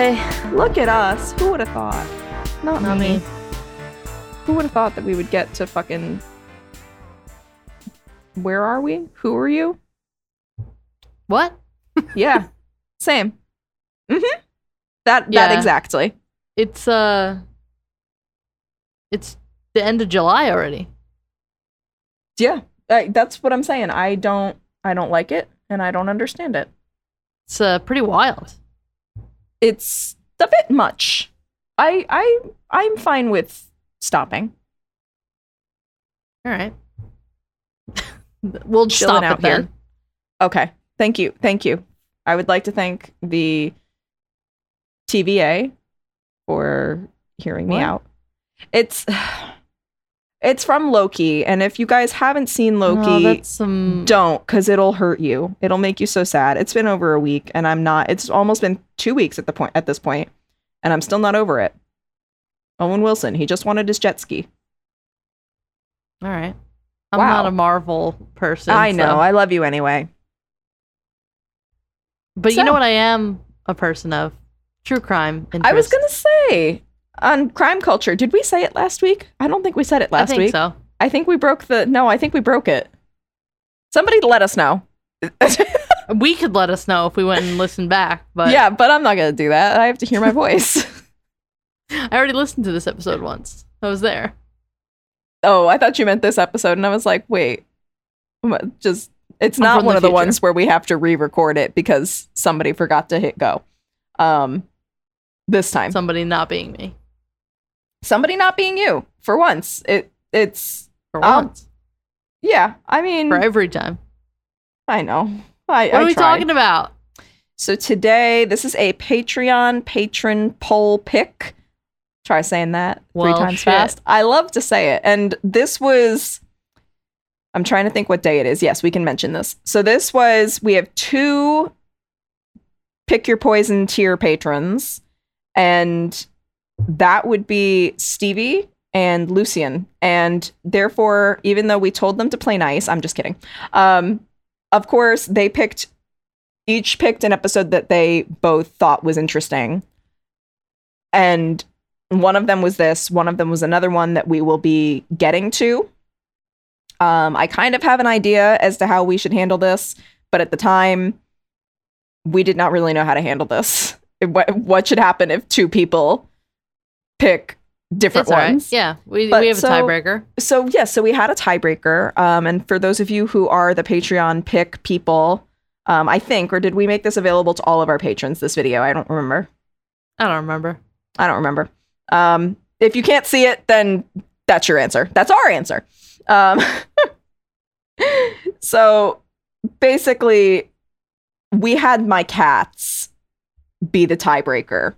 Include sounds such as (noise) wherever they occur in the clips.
Hey. Look at us. Who would have thought? Not, Not me. me. Who would have thought that we would get to fucking. Where are we? Who are you? What? (laughs) Yeah. Same. Mm-hmm. That that exactly. It's, uh. It's the end of July already. Yeah. I, that's what I'm saying. I don't I don't like it and I don't understand it. It's uh, pretty wild. It's a bit much. I I I'm fine with stopping. All right. (laughs) we'll Chilling stop out here. Okay. Thank you. Thank you. I would like to thank the TVA for hearing me out. It's (sighs) it's from Loki, and if you guys haven't seen Oh, Loki, that's some. don't because it'll hurt you. It'll make you so sad. It's been over a week, and I'm not. It's almost been two weeks at the point at this point, and I'm still not over it. Owen Wilson, he just wanted his jet ski. All right. I'm Wow. not a Marvel person. I know. so- I love you anyway. But So- you know what I am a person of? True crime. I was gonna say on crime culture. Did we say it last week? I don't think we said it I last think week. so. I think we broke the. No, I think we broke it. Somebody let us know. (laughs) We could let us know if we went and listened back, but yeah, but I'm not gonna do that. I have to hear my voice. (laughs) I already listened to this episode once. I was there. oh, I thought you meant this episode, and I was like, wait, just it's I'm not one the of the ones where we have to re-record it because somebody forgot to hit go. Um, this time, Somebody not being me somebody not being you for once. It it's for Um, once. yeah. I mean, For every time. I know. I, What I are we tried. talking about? So today, this is a Patreon patron poll pick. Try saying that three times shit. fast. I love to say it. And this was, I'm trying to think what day it is. Yes, we can mention this. So this was, we have two pick your poison tier patrons, and that would be Stevie and Lucian. And therefore, even though we told them to play nice, I'm just kidding. Um, of course, they picked each picked an episode that they both thought was interesting. And one of them was this, one of them was another one that we will be getting to. Um, I kind of have an idea as to how we should handle this, but at the time, we did not really know how to handle this. (laughs) What, what should happen if two people pick different It's all right. ones? Yeah, we, But we have a tiebreaker. so yes, so we had a tiebreaker. Um, and for those of you who are the Patreon pick people, um, I think, or did we make this available to all of our patrons? This video, I don't remember. I don't remember. I don't remember. Um, if you can't see it, then that's your answer. That's our answer. Um, (laughs) so basically, we had my cats be the tiebreaker.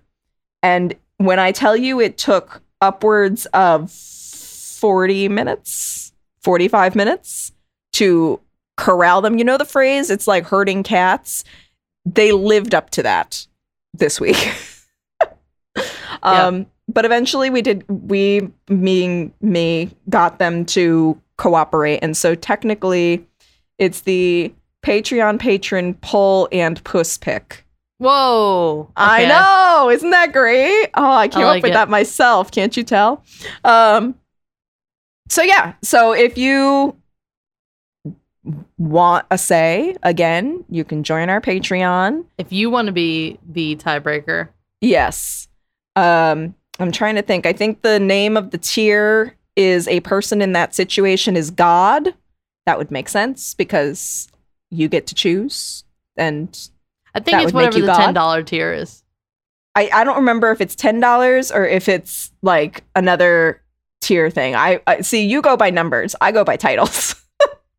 And when I tell you it took upwards of 40 minutes, 45 minutes to corral them, you know the phrase? It's like herding cats. They lived up to that this week. (laughs) um, But eventually we did, we, being me, got them to cooperate. And so technically, it's the Patreon patron pull and puss pick. Whoa. I know, isn't that great? Oh, I came like up with it. that myself. Can't you tell? Um. So yeah, so if you want a say again, you can join our Patreon. If you want to be the tiebreaker, Yes. Um. I'm trying to think. I think the name of the tier is a person in that situation is God. That would make sense because you get to choose. And I think That it's whatever the ten dollar tier is. I, I don't remember if it's ten dollars or if it's like another tier thing. I, I see you go by numbers. I go by titles,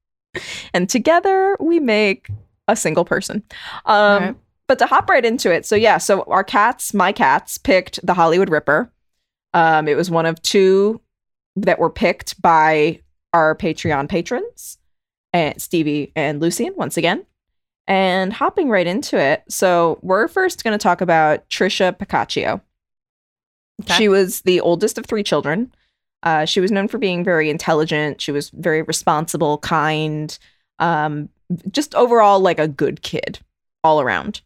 (laughs) and together we make a single person. Um, Alright. But to hop right into it, so yeah, so our cats, my cats, picked the Hollywood Ripper. Um, it was one of two that were picked by our Patreon patrons, and Stevie and Lucian once again. And hopping right into it, so we're first going to talk about Trisha Piccaccio. Okay. She was the oldest of three children. Uh, she was known for being very intelligent. She was very responsible, kind, um, just overall like a good kid all around.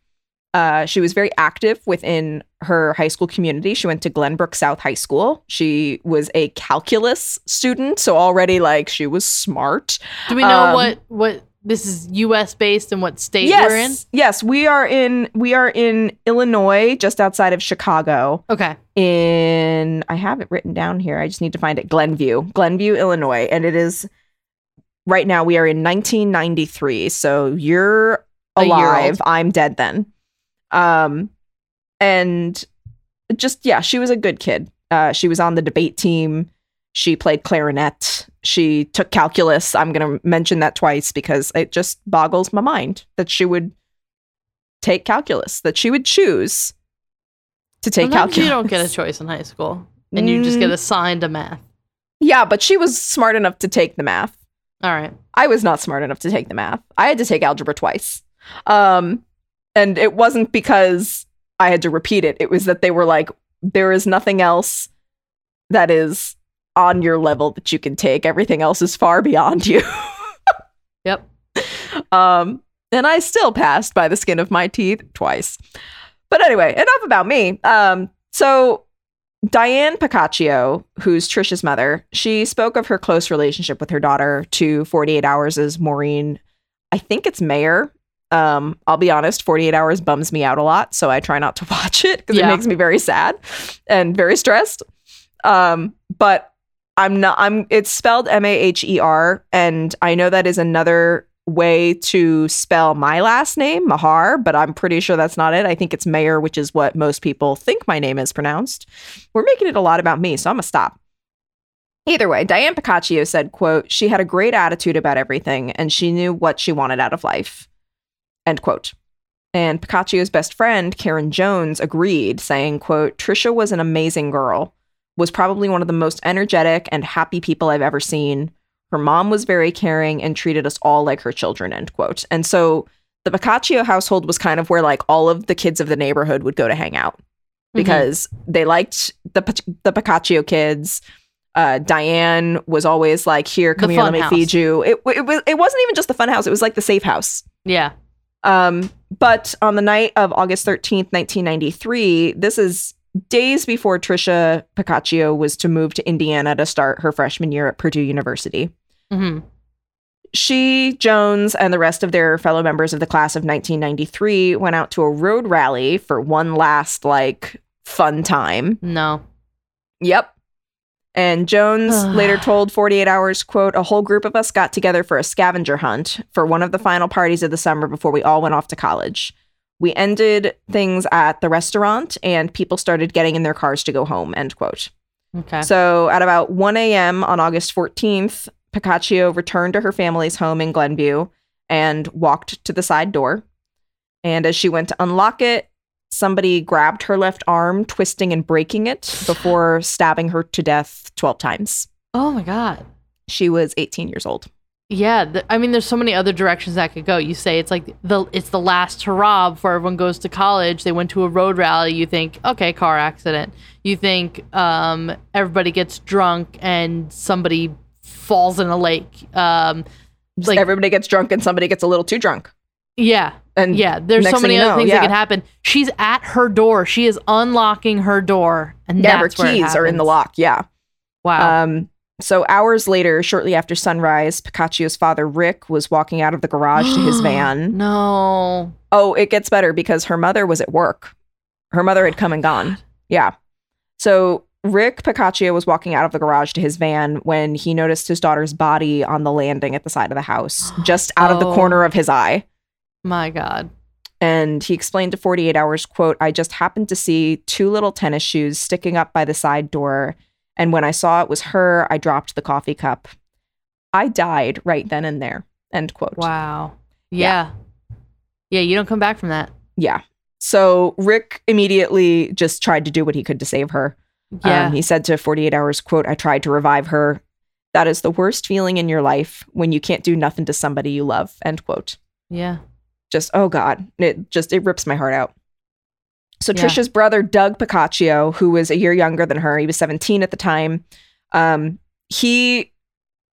Uh, she was very active within her high school community. She went to Glenbrook South High School. She was a calculus student, so already like she was smart. Do we know Um, what what this is U.S. based and what state yes, we're in? yes, we are in we are in Illinois, just outside of Chicago. Okay. In I have it written down here. I just need to find it. Glenview, Glenview, Illinois, and it is right now. We are in 1993, so you're alive. I'm dead then. Um, and just yeah, she was a good kid. Uh, she was on the debate team. She played clarinet. She took calculus. I'm going to mention that twice because it just boggles my mind that she would take calculus, that she would choose to take Sometimes calculus. you don't get a choice in high school, and you just get Mm, assigned a math. Yeah, but she was smart enough to take the math. All right. I was not smart enough to take the math. I had to take algebra twice. Um, and it wasn't because I had to repeat it. It was that they were like, there is nothing else that is on your level that you can take. Everything else is far beyond you. (laughs) Yep. Um, and I still passed by the skin of my teeth twice. But anyway, enough about me. Um, so Diane Piccaccio, who's Trisha's mother, she spoke of her close relationship with her daughter to 48 Hours as Maureen. I think it's Mayor. Um, I'll be honest, 48 Hours bums me out a lot, so I try not to (laughs) watch it because Yeah. it makes me very sad and very stressed. Um, but I'm not I'm it's spelled M A H E R and I know that is another way to spell my last name, Mahar, but I'm pretty sure that's not it. I think it's Mayer, which is what most people think my name is pronounced. We're making it a lot about me, so I'm gonna stop. Either way, Diane Piccaccio said, quote, she had a great attitude about everything and she knew what she wanted out of life. End quote. And Piccaccio's best friend, Karen Jones, agreed, saying, quote, Trisha was an amazing girl, was probably one of the most energetic and happy people I've ever seen. Her mom was very caring and treated us all like her children, end quote. And so the Piccaccio household was kind of where like all of the kids of the neighborhood would go to hang out Mm-hmm. because they liked the the Piccaccio kids. Uh, Diane was always like, "Here, come The here, let me house. feed you." It, it it wasn't even just the fun house; it was like the safe house. Yeah. Um, but on the night of August 13th, 1993, this is days before Trisha Piccaccio was to move to Indiana to start her freshman year at Purdue University. hmm She, Jones, and the rest of their fellow members of the class of 1993 went out to a road rally for one last, like, fun time. No. Yep. And Jones (sighs) later told 48 Hours, quote, a whole group of us got together for a scavenger hunt for one of the final parties of the summer before we all went off to college. We ended things at the restaurant and people started getting in their cars to go home, end quote. Okay. So at about 1 a.m. on August 14th, Piccaccio returned to her family's home in Glenview and walked to the side door. And as she went to unlock it, somebody grabbed her left arm, twisting and breaking it (sighs) before stabbing her to death 12 times. oh my god. She was 18 years old. Yeah, th- I mean, there's so many other directions that could go. You say it's like the it's the last hurrah before everyone goes to college. They went to a road rally. You think, okay, car accident. You think um, everybody gets drunk and somebody falls in a lake. Um, Just like, everybody gets drunk and somebody gets a little too drunk. yeah, And yeah. There's so many other know, things yeah. that could happen. She's at her door. She is unlocking her door, and yeah, her that's where it keys are in the lock. Yeah. Wow. Um, so hours later, shortly after sunrise, Piccaccio's father Rick was walking out of the garage to his (gasps) van. no. Oh, it gets better because her mother was at work. Her mother had come and gone. Yeah. So Rick Piccaccio was walking out of the garage to his van when he noticed his daughter's body on the landing at the side of the house, (gasps) just out of the Oh. corner of oh. his eye. My God. And he explained to 48 Hours, quote, I just happened to see two little tennis shoes sticking up by the side door. And when I saw it was her, I dropped the coffee cup. I died right then and there. End quote. Wow. Yeah. Yeah, you don't come back from that. Yeah. So Rick immediately just tried to do what he could to save her. Yeah. Um, he said to 48 Hours, quote, I tried to revive her. That is the worst feeling in your life when you can't do nothing to somebody you love. End quote. yeah. just oh god it just it rips my heart out so Yeah. trisha's brother doug piccaccio who was a year younger than her he was 17 at the time um he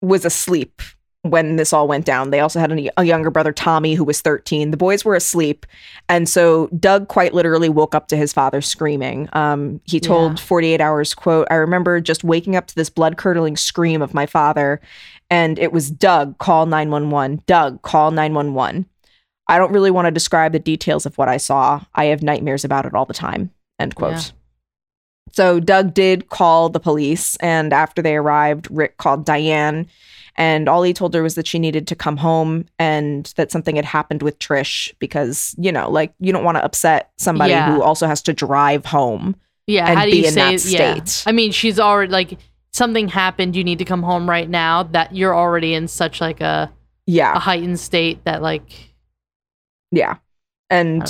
was asleep when this all went down. They also had a, a younger brother, Tommy, who was 13. The boys were asleep. And so Doug quite literally woke up to his father screaming. Um, he told Yeah. 48 Hours, quote, I remember just waking up to this blood curdling scream of my father. And it was Doug, call 911. Doug, call 911. I don't really want to describe the details of what I saw. I have nightmares about it all the time. End quote. Yeah. So Doug did call the police, and after they arrived, Rick called Diane, and all he told her was that she needed to come home and that something had happened with Trish because you know, like you don't want to upset somebody Yeah. who also has to drive home. Yeah, and how do be you in say that yeah. state. I mean, she's already like something happened, you need to come home right now. That you're already in such like a, a Yeah, heightened state that like yeah, and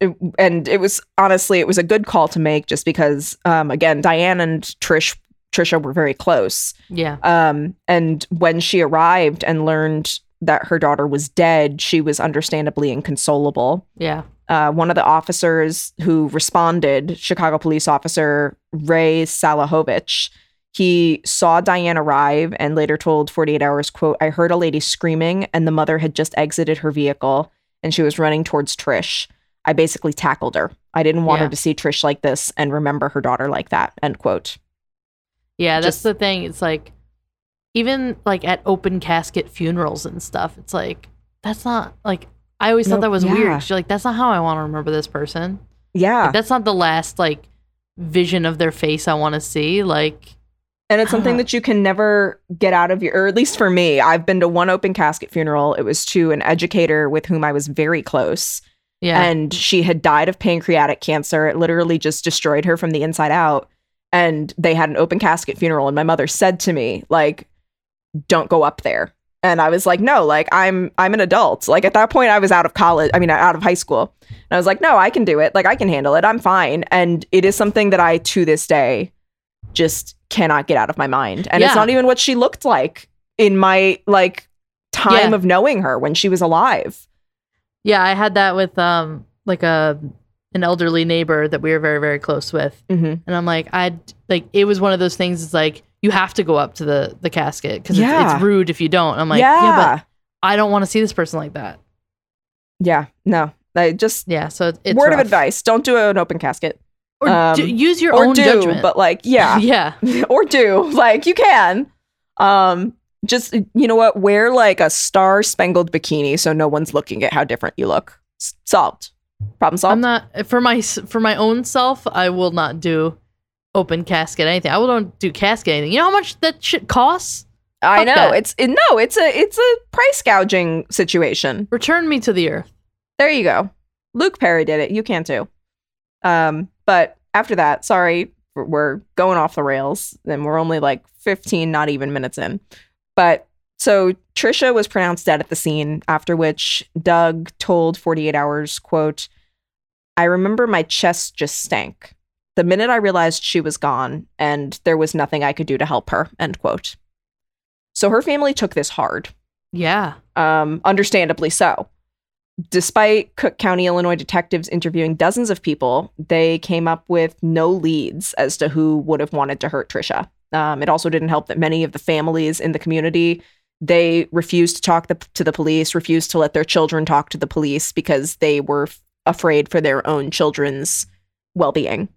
it, and it was honestly it was a good call to make just because um again Diane and Trish Trisha were very close. Yeah. Um, and when she arrived and learned that her daughter was dead, she was understandably inconsolable. Yeah. Uh, one of the officers who responded, Chicago police officer Ray Salahovich, he saw Diane arrive and later told 48 Hours, quote, I heard a lady screaming and the mother had just exited her vehicle and she was running towards Trish. I basically tackled her. I didn't want Yeah. her to see Trish like this and remember her daughter like that, end quote. Yeah, that's Just- the thing. It's like even like at open casket funerals and stuff, it's like that's not like I always No, thought that was yeah. weird. She's like, that's not how I want to remember this person. Yeah. Like, that's not the last like vision of their face I want to see. Like And it's something Ah. that you can never get out of your, or at least for me, I've been to one open casket funeral. It was to an educator with whom I was very close. yeah. And she had died of pancreatic cancer. It literally just destroyed her from the inside out. And they had an open casket funeral. And my mother said to me, like, don't go up there. And I was like, no, like I'm I'm an adult. Like at that point I was out of college, I mean out of high school. And I was like, no, I can do it. Like I can handle it. I'm fine. And it is something that I to this day just cannot get out of my mind. And it's not even what she looked like in my like time Yeah. of knowing her when she was alive. yeah, I had that with um like a an elderly neighbor that we were very very close with. hmm and I'm like, I like it was one of those things. It's like you have to go up to the the casket because it's, Yeah. it's rude if you don't. I'm like, yeah. yeah. but I don't want to see this person like that. yeah. No. I just Yeah, so it's, it's word of advice: don't do an open casket, or um, do, use your or own do, judgment. but like, yeah, (laughs) yeah, (laughs) or do like you can. Um, just you know what? Wear like a star spangled bikini so no one's looking at how different you look. Solved. Problem solved. I'm not for my for my own self. I will not do open casket anything. I will not do casket anything. You know how much that shit costs? I fuck know that. it's it, no, it's a it's a price gouging situation. Return me to the earth. There you go. Luke Perry did it. You can too. Um, but after that, sorry, we're- going off the rails. and we're only like 15, not even minutes in. But so Trisha was pronounced dead at the scene, after which Doug told 48 Hours, quote, I remember my chest just stank. The minute I realized she was gone and there was nothing I could do to help her, end quote. So her family took this hard Yeah, um, understandably so. Despite Cook County, Illinois detectives interviewing dozens of people, they came up with no leads as to who would have wanted to hurt Trisha. Um, it also didn't help that many of the families in the community they refused to talk the, to the police, refused to let their children talk to the police because they were f- afraid for their own children's well-being.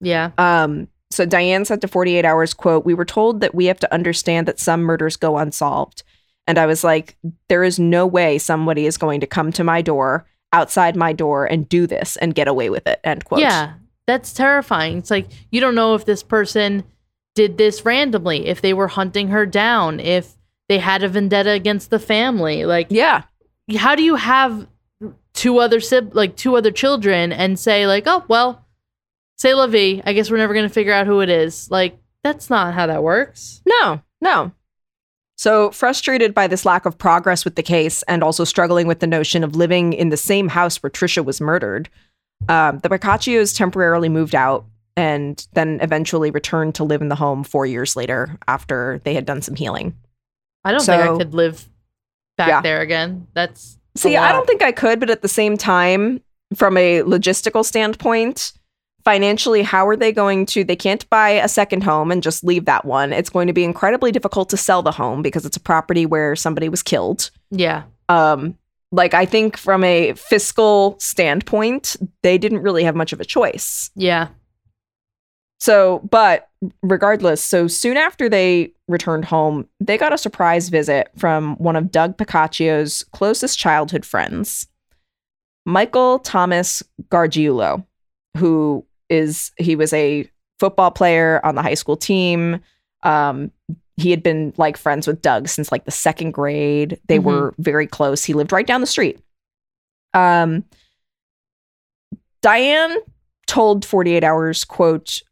yeah, Um, so Diane said to 48 Hours, quote, We were told that we have to understand that some murders go unsolved. And I was like, there is no way somebody is going to come to my door, outside my door, and do this and get away with it. End quote. yeah. That's terrifying. It's like you don't know if this person did this randomly, if they were hunting her down, if they had a vendetta against the family. Like Yeah. how do you have two other sib- like two other children and say like oh well say la vie i guess we're never going to figure out who it is like that's not how that works No, no. So frustrated by this lack of progress with the case and also struggling with the notion of living in the same house where Trisha was murdered, um, the Piccaccios temporarily moved out and then eventually returned to live in the home four years later after they had done some healing. i don't think i could live back Yeah. there again that's See, I don't think I could, but at the same time, from a logistical standpoint, Financially, how are they going to? They can't buy a second home and just leave that one. It's going to be incredibly difficult to sell the home because it's a property where somebody was killed. Yeah. Um, like I think from a fiscal standpoint, they didn't really have much of a choice. Yeah. So, but regardless, so soon after they returned home, they got a surprise visit from one of Doug Piccaccio's closest childhood friends, Michael Thomas Gargiulo, who is he was a football player on the high school team. Um, he had been like friends with Doug since like the second grade. They Mhm. were very close. He lived right down the street. Um, Diane told 48 Hours, quote,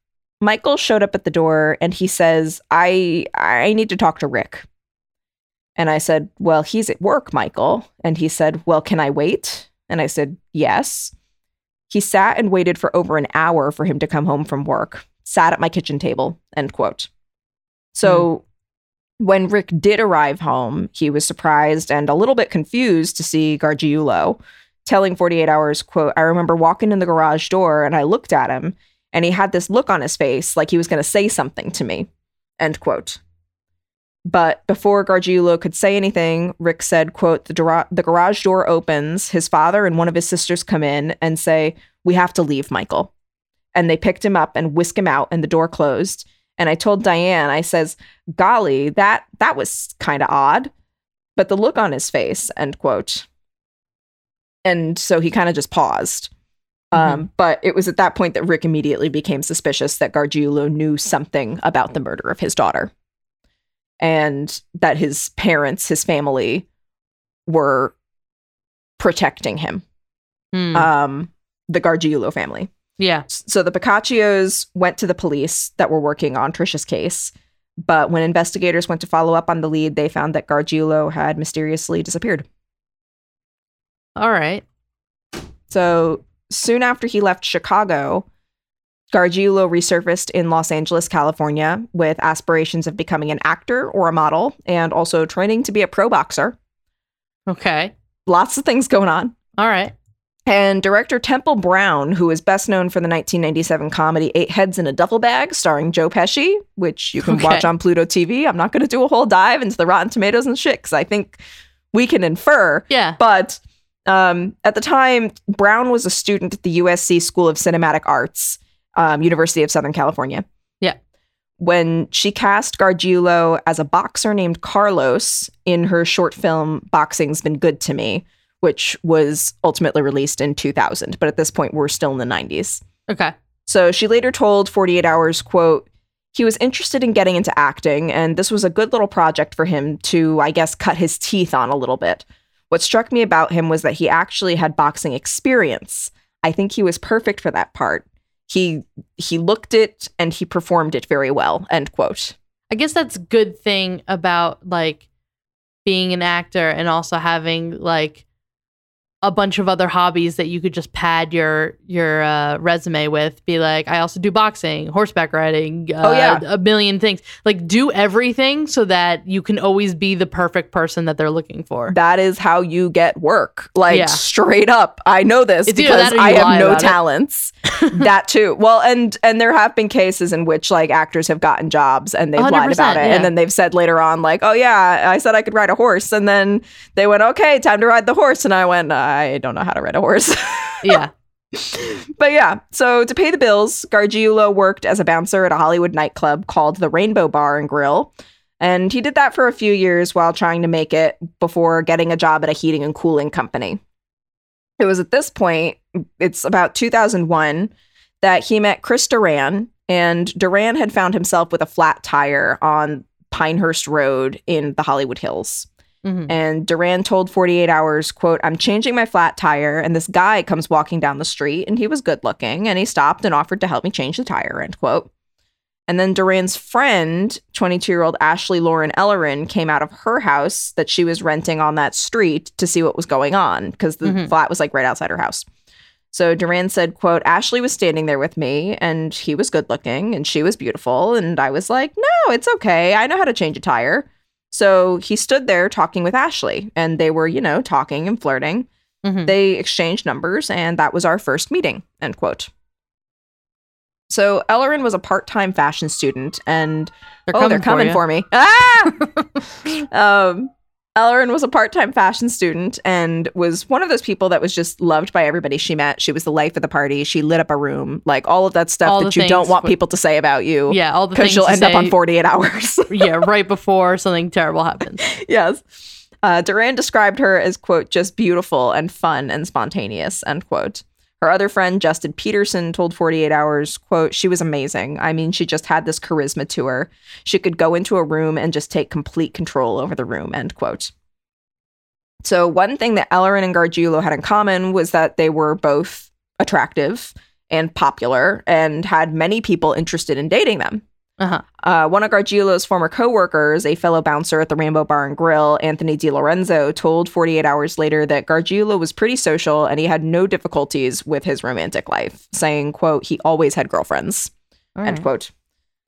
Michael showed up at the door and he says, I I need to talk to Rick. And I said, Well, he's at work, Michael. And he said, Well, can I wait? And I said, Yes. He sat and waited for over an hour for him to come home from work, sat at my kitchen table, end quote. So hmm. when Rick did arrive home, he was surprised and a little bit confused to see Gargiulo telling 48 Hours, quote, I remember walking in the garage door and I looked at him and he had this look on his face like he was going to say something to me, end quote. But before Gargiulo could say anything, Rick said, quote, the, dura- the garage door opens, his father and one of his sisters come in and say, we have to leave, Michael. And they picked him up and whisk him out and the door closed. And I told Diane, I says, golly, that that was kind of odd. But the look on his face, end quote. And so he kind of just paused. Um, but it was at that point that Rick immediately became suspicious that Gargiulo knew something about the murder of his daughter. And that his parents, his family, were protecting him. Hmm. Um, the Gargiulo family. yeah. So the Piccaccios went to the police that were working on Trisha's case, but when investigators went to follow up on the lead, they found that Gargiulo had mysteriously disappeared. All right. So soon after he left Chicago, Gargiulo resurfaced in Los Angeles, California, with aspirations of becoming an actor or a model, and also training to be a pro boxer. Okay. Lots of things going on. All right. And director Temple Brown, who is best known for the 1997 comedy Eight Heads in a Duffel Bag, starring Joe Pesci, which you can Okay. watch on Pluto TV. I'm not going to do a whole dive into the Rotten Tomatoes and shit because I think we can infer. Yeah. But um, at the time, Brown was a student at the USC School of Cinematic Arts, um, University of Southern California. Yeah. When she cast Gargiulo as a boxer named Carlos in her short film Boxing's Been Good to Me, which was ultimately released in 2000. But at this point, we're still in the 90s. Okay. So she later told 48 Hours, quote, he was interested in getting into acting, and this was a good little project for him to, I guess, cut his teeth on a little bit. What struck me about him was that he actually had boxing experience. I think he was perfect for that part. He he looked it and he performed it very well. End quote. I guess that's good thing about like being an actor and also having like a bunch of other hobbies that you could just pad your your uh, resume with. Be like, I also do boxing, horseback riding. Uh, Oh, yeah. a million things. Like do everything so that you can always be the perfect person that they're looking for. That is how you get work. Like Yeah. straight up. I know this It's because I have no talents. (laughs) that too. Well, and and there have been cases in which like actors have gotten jobs and they've lied about it, yeah. and then they've said later on like, "Oh yeah, I said I could ride a horse," and then they went, "Okay, time to ride the horse," and I went, "I don't know how to ride a horse." (laughs) yeah. but yeah, so to pay the bills, Gargiulo worked as a bouncer at a Hollywood nightclub called the Rainbow Bar and Grill. And he did that for a few years while trying to make it before getting a job at a heating and cooling company. It was at this point, it's about 2001, that he met Chris Duran. And Duran had found himself with a flat tire on Pinehurst Road in the Hollywood Hills. Mhm. And Duran told 48 Hours, quote, I'm changing my flat tire, and this guy comes walking down the street, and he was good looking, and he stopped and offered to help me change the tire, end quote. And then Duran's friend, 22 year old Ashley Lauren Ellerin, came out of her house that she was renting on that street to see what was going on because the Mhm. flat was like right outside her house. So Duran said, quote, Ashley was standing there with me and he was good looking and she was beautiful. And I was like, no, it's okay. I know how to change a tire. So he stood there talking with Ashley and they were, you know, talking and flirting. Mhm. They exchanged numbers and that was our first meeting, end quote. So Ellerin was a part-time fashion student, and They're oh, they're coming you. for, me. (laughs) Ah! (laughs) um, Ellerin was a part-time fashion student and was one of those people that was just loved by everybody she met. She was the life of the party. She lit up a room, like all of that stuff All that you don't want people to say about you. Yeah, all the Because you'll end up on 48 hours. (laughs) yeah, right before something terrible happens. yes. Uh, Duran described her as, quote, just beautiful and fun and spontaneous, end quote. Her other friend, Justin Peterson, told 48 Hours, quote, she was amazing. I mean, she just had this charisma to her. She could go into a room and just take complete control over the room, end quote. So, one thing that Ellerin and Gargiulo had in common was that they were both attractive and popular and had many people interested in dating them. Uh-huh. Uh, one of Gargiulo's former coworkers, a fellow bouncer at the Rainbow Bar and Grill, Anthony DiLorenzo, told 48 Hours later that Gargiulo was pretty social and he had no difficulties with his romantic life, saying, quote, he always had girlfriends, All end right. quote.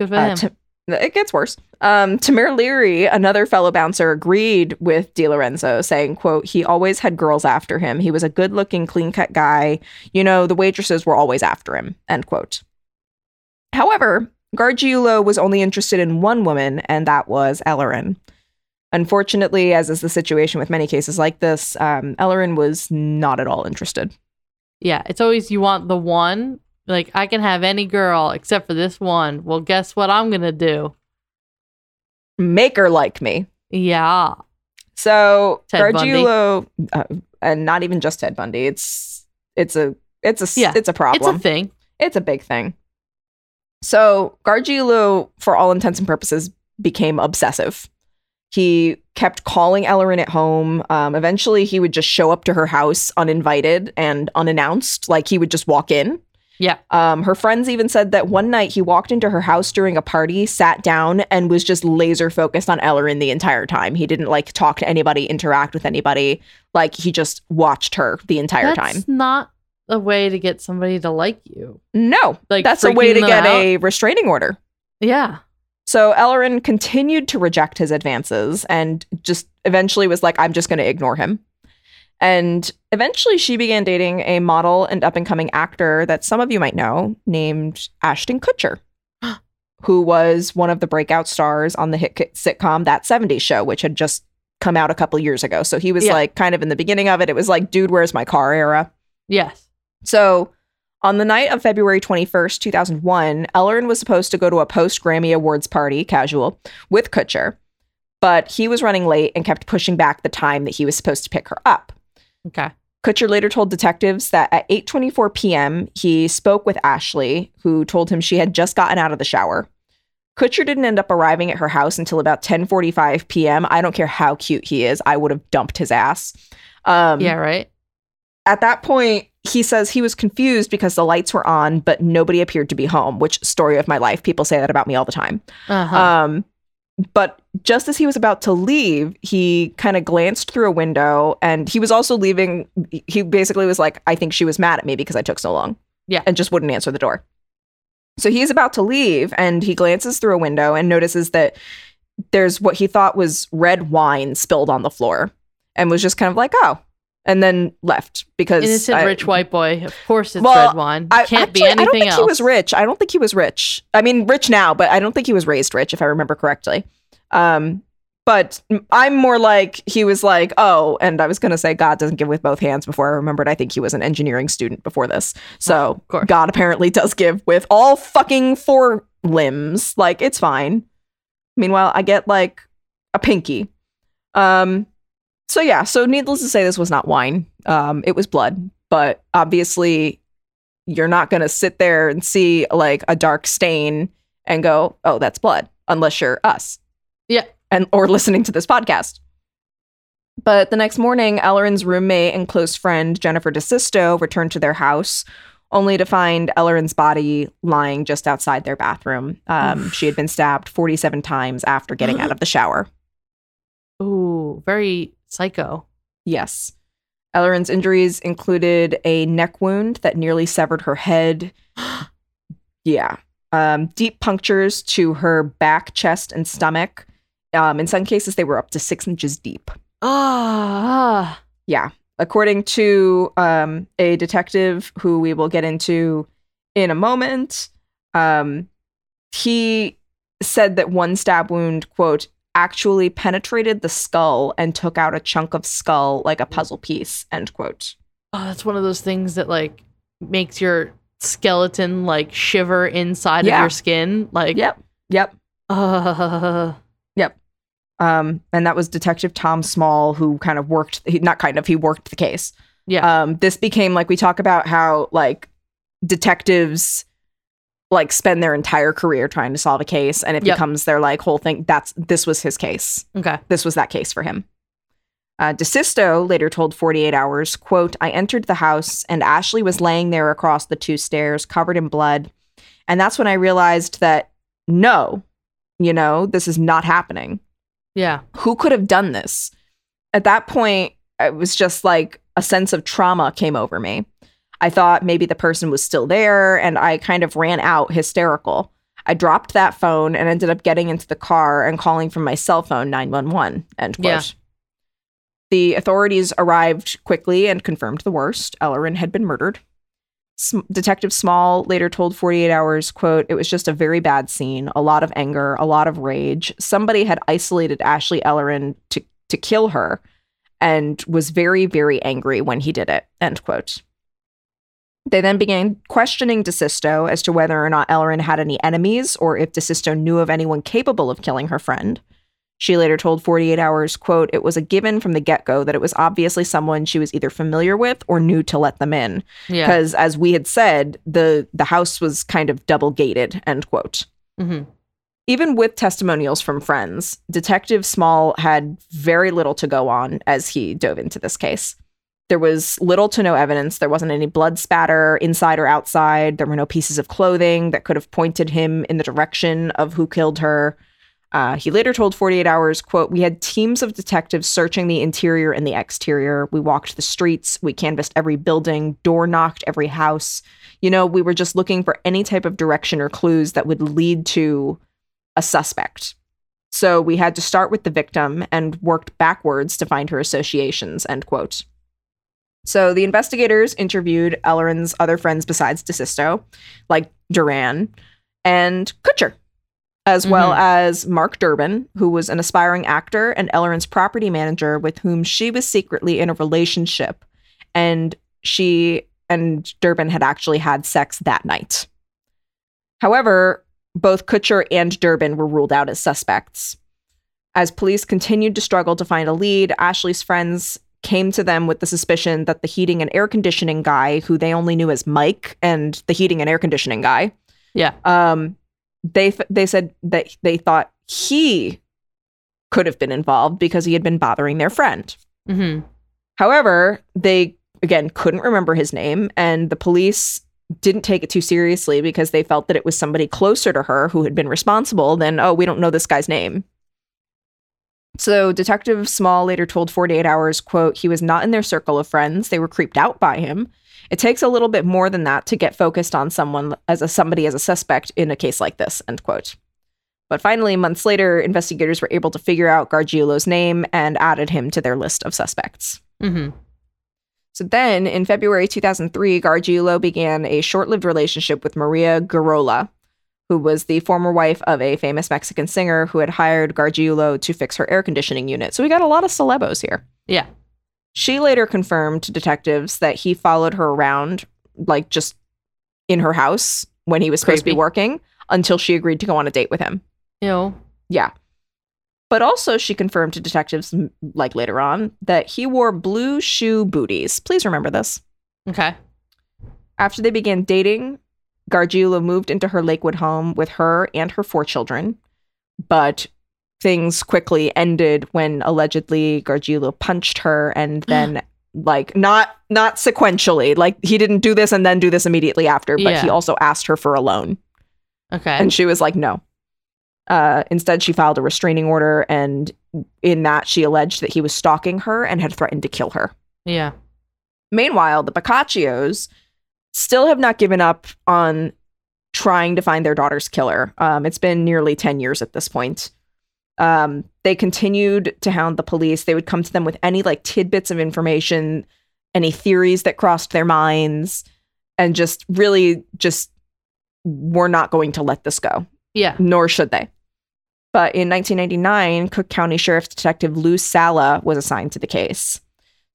Good for Uh, him. Tim- it gets worse. Um, Tamir Leary, another fellow bouncer, agreed with DiLorenzo, saying, quote, he always had girls after him. He was a good-looking, clean-cut guy. You know, the waitresses were always after him, end quote. However, Gargiulo was only interested in one woman, and that was Ellerin. Unfortunately, as is the situation with many cases like this, um, Ellerin was not at all interested. yeah, it's always you want the one. Like I can have any girl except for this one. Well, guess what I'm gonna do? Make her like me. Yeah. So Ted. Gargiulo, uh, and not even just Ted Bundy. It's it's a it's a Yeah, it's a problem. It's a thing. It's a big thing. So Gargiulo, for all intents and purposes, became obsessive. He kept calling Ellerin at home. Um, eventually, he would just show up to her house uninvited and unannounced, like he would just walk in. Yeah. Um, her friends even said that one night he walked into her house during a party, sat down, and was just laser focused on Ellerin the entire time. He didn't like talk to anybody, interact with anybody. Like he just watched her the entire That's time. not a way to get somebody to like you. No, Like that's a way to get out. a restraining order. Yeah. So Ellerin continued to reject his advances and just eventually was like, I'm just going to ignore him. And eventually she began dating a model and up and coming actor that some of you might know named Ashton Kutcher, (gasps) who was one of the breakout stars on the hit sitcom That 70s Show, which had just come out a couple years ago. So he was Yeah. like kind of in the beginning of it. It was like, dude, where's my car era. Yes. So, on the night of February 21st, 2001, Ellerin was supposed to go to a post Grammy Awards party, casual, with Kutcher, but he was running late and kept pushing back the time that he was supposed to pick her up. Okay. Kutcher later told detectives that at 8:24 p.m., he spoke with Ashley, who told him she had just gotten out of the shower. Kutcher didn't end up arriving at her house until about 10:45 p.m. I don't care how cute he is, I would have dumped his ass. Um, yeah. Right. At that point, he says he was confused because the lights were on, but nobody appeared to be home, which story of my life. People say that about me all the time. Uh huh. Um, but just as he was about to leave, he kind of glanced through a window and he was also leaving. He basically was like, I think she was mad at me because I took so long. Yeah. And just wouldn't answer the door. So he's about to leave and he glances through a window and notices that there's what he thought was red wine spilled on the floor and was just kind of like, oh, and then left because Innocent I- rich white boy. Of course, it's Well, red wine. I Can't be actually- anything I don't think else. he was rich. I don't think he was rich. I mean, rich now, but I don't think he was raised rich, if I remember correctly. Um, but I'm more like he was like, oh, and I was gonna say God doesn't give with both hands. Before I remembered, I think he was an engineering student before this. So course. God apparently does give with all fucking four limbs. Like it's fine. Meanwhile, I get like a pinky. Um, so yeah, so needless to say, this was not wine. Um, it was blood, but obviously, you're not gonna sit there and see like a dark stain and go, "Oh, that's blood," unless you're us. Yeah. and or listening to this podcast. But the next morning, Ellerin's roommate and close friend Jennifer DeSisto returned to their house, only to find Ellerin's body lying just outside their bathroom. Um, she had been stabbed 47 times after getting out of the shower. Ooh, very psycho. Yes. Ellerin's injuries included a neck wound that nearly severed her head. (gasps) yeah. Um, deep punctures to her back, chest, and stomach. Um, in some cases, they were up to six inches deep. Ah. Yeah. According to um, a detective who we will get into in a moment, Um, he said that one stab wound, quote, actually penetrated the skull and took out a chunk of skull like a puzzle piece, end quote. Oh, that's one of those things that like makes your skeleton like shiver inside Yeah. of your skin. Like, Yep. Yep. uh, (laughs) yep. Um, and that was Detective Tom Small, who kind of worked, he, not kind of, he worked the case. yeah, Um, this became like we talk about how like detectives like spend their entire career trying to solve a case, and it Yep. becomes their like whole thing. That's this was his case. okay, This was that case for him. Uh, DeSisto later told 48 Hours, quote, I entered the house and Ashley was laying there across the two stairs, covered in blood. And that's when I realized that no, you know, this is not happening yeah, who could have done this? At that point, it was just like a sense of trauma came over me. I thought maybe the person was still there, and I kind of ran out hysterical. I dropped that phone and ended up getting into the car and calling from my cell phone 911. End quote. Yeah. The authorities arrived quickly and confirmed the worst. Ellerin had been murdered. S- Detective Small later told 48 Hours, quote, it was just a very bad scene, a lot of anger, a lot of rage. Somebody had isolated Ashley Ellerin to, to kill her and was very, very angry when he did it, end quote. They then began questioning DeSisto as to whether or not Ellerin had any enemies or if DeSisto knew of anyone capable of killing her friend. She later told 48 Hours, quote, it was a given from the get-go that it was obviously someone she was either familiar with or knew to let them in. Yeah, because as we had said the the house was kind of double gated end quote. Hmm even with testimonials from friends detective small had very little to go on as he dove into this case there was little to no evidence. There wasn't any blood spatter inside or outside. There were no pieces of clothing that could have pointed him in the direction of who killed her. Uh, he later told 48 hours quote we had teams of detectives searching the interior and the exterior. We walked the streets. We canvassed every building door knocked every house. You know we were just looking for any type of direction or clues that would lead to a suspect. So we had to start with the victim and worked backwards to find her associations end quote so the investigators interviewed ellerin's other friends besides desisto like duran and kutcher as well Mhm. as Mark Durbin, who was an aspiring actor and Ellerin's property manager with whom she was secretly in a relationship. And she and Durbin had actually had sex that night. However, both Kutcher and Durbin were ruled out as suspects. As police continued to struggle to find a lead, Ashley's friends came to them with the suspicion that the heating and air conditioning guy, who they only knew as Mike and the heating and air conditioning guy, yeah, um they they said that they thought he could have been involved because he had been bothering their friend. Hmm however they again couldn't remember his name and the police didn't take it too seriously because they felt that it was somebody closer to her who had been responsible than oh we don't know this guy's name so detective small later told 48 hours quote he was not in their circle of friends. They were creeped out by him. It takes a little bit more than that to get focused on someone as a somebody as a suspect in a case like this end quote. But finally months later investigators were able to figure out gargiulo's name and added him to their list of suspects. Hmm so then in February 2003, Gargiulo began a short lived relationship with Maria Garola, who was the former wife of a famous Mexican singer who had hired Gargiulo to fix her air conditioning unit. So we got a lot of celebos here. yeah, She later confirmed to detectives that he followed her around, like just in her house when he was supposed to be working until she agreed to go on a date with him. you know, Yeah. But also, she confirmed to detectives, like later on, that he wore blue shoe booties. Please remember this. okay, After they began dating, Gargiulo moved into her Lakewood home with her and her four children. But things quickly ended when allegedly Gargiulo punched her and (gasps) then like not not sequentially like he didn't do this and then do this immediately after but Yeah. he also asked her for a loan okay, and she was like no uh, instead she filed a restraining order and in that she alleged that he was stalking her and had threatened to kill her yeah, Meanwhile, the Piccaccios still have not given up on trying to find their daughter's killer. Um, it's been nearly 10 years at this point. Um, they continued to hound the police. They would come to them with any like tidbits of information, any theories that crossed their minds, and just really just we're not going to let this go, Yeah. nor should they. But in 1999, Cook County Sheriff's Detective Lou Sala was assigned to the case.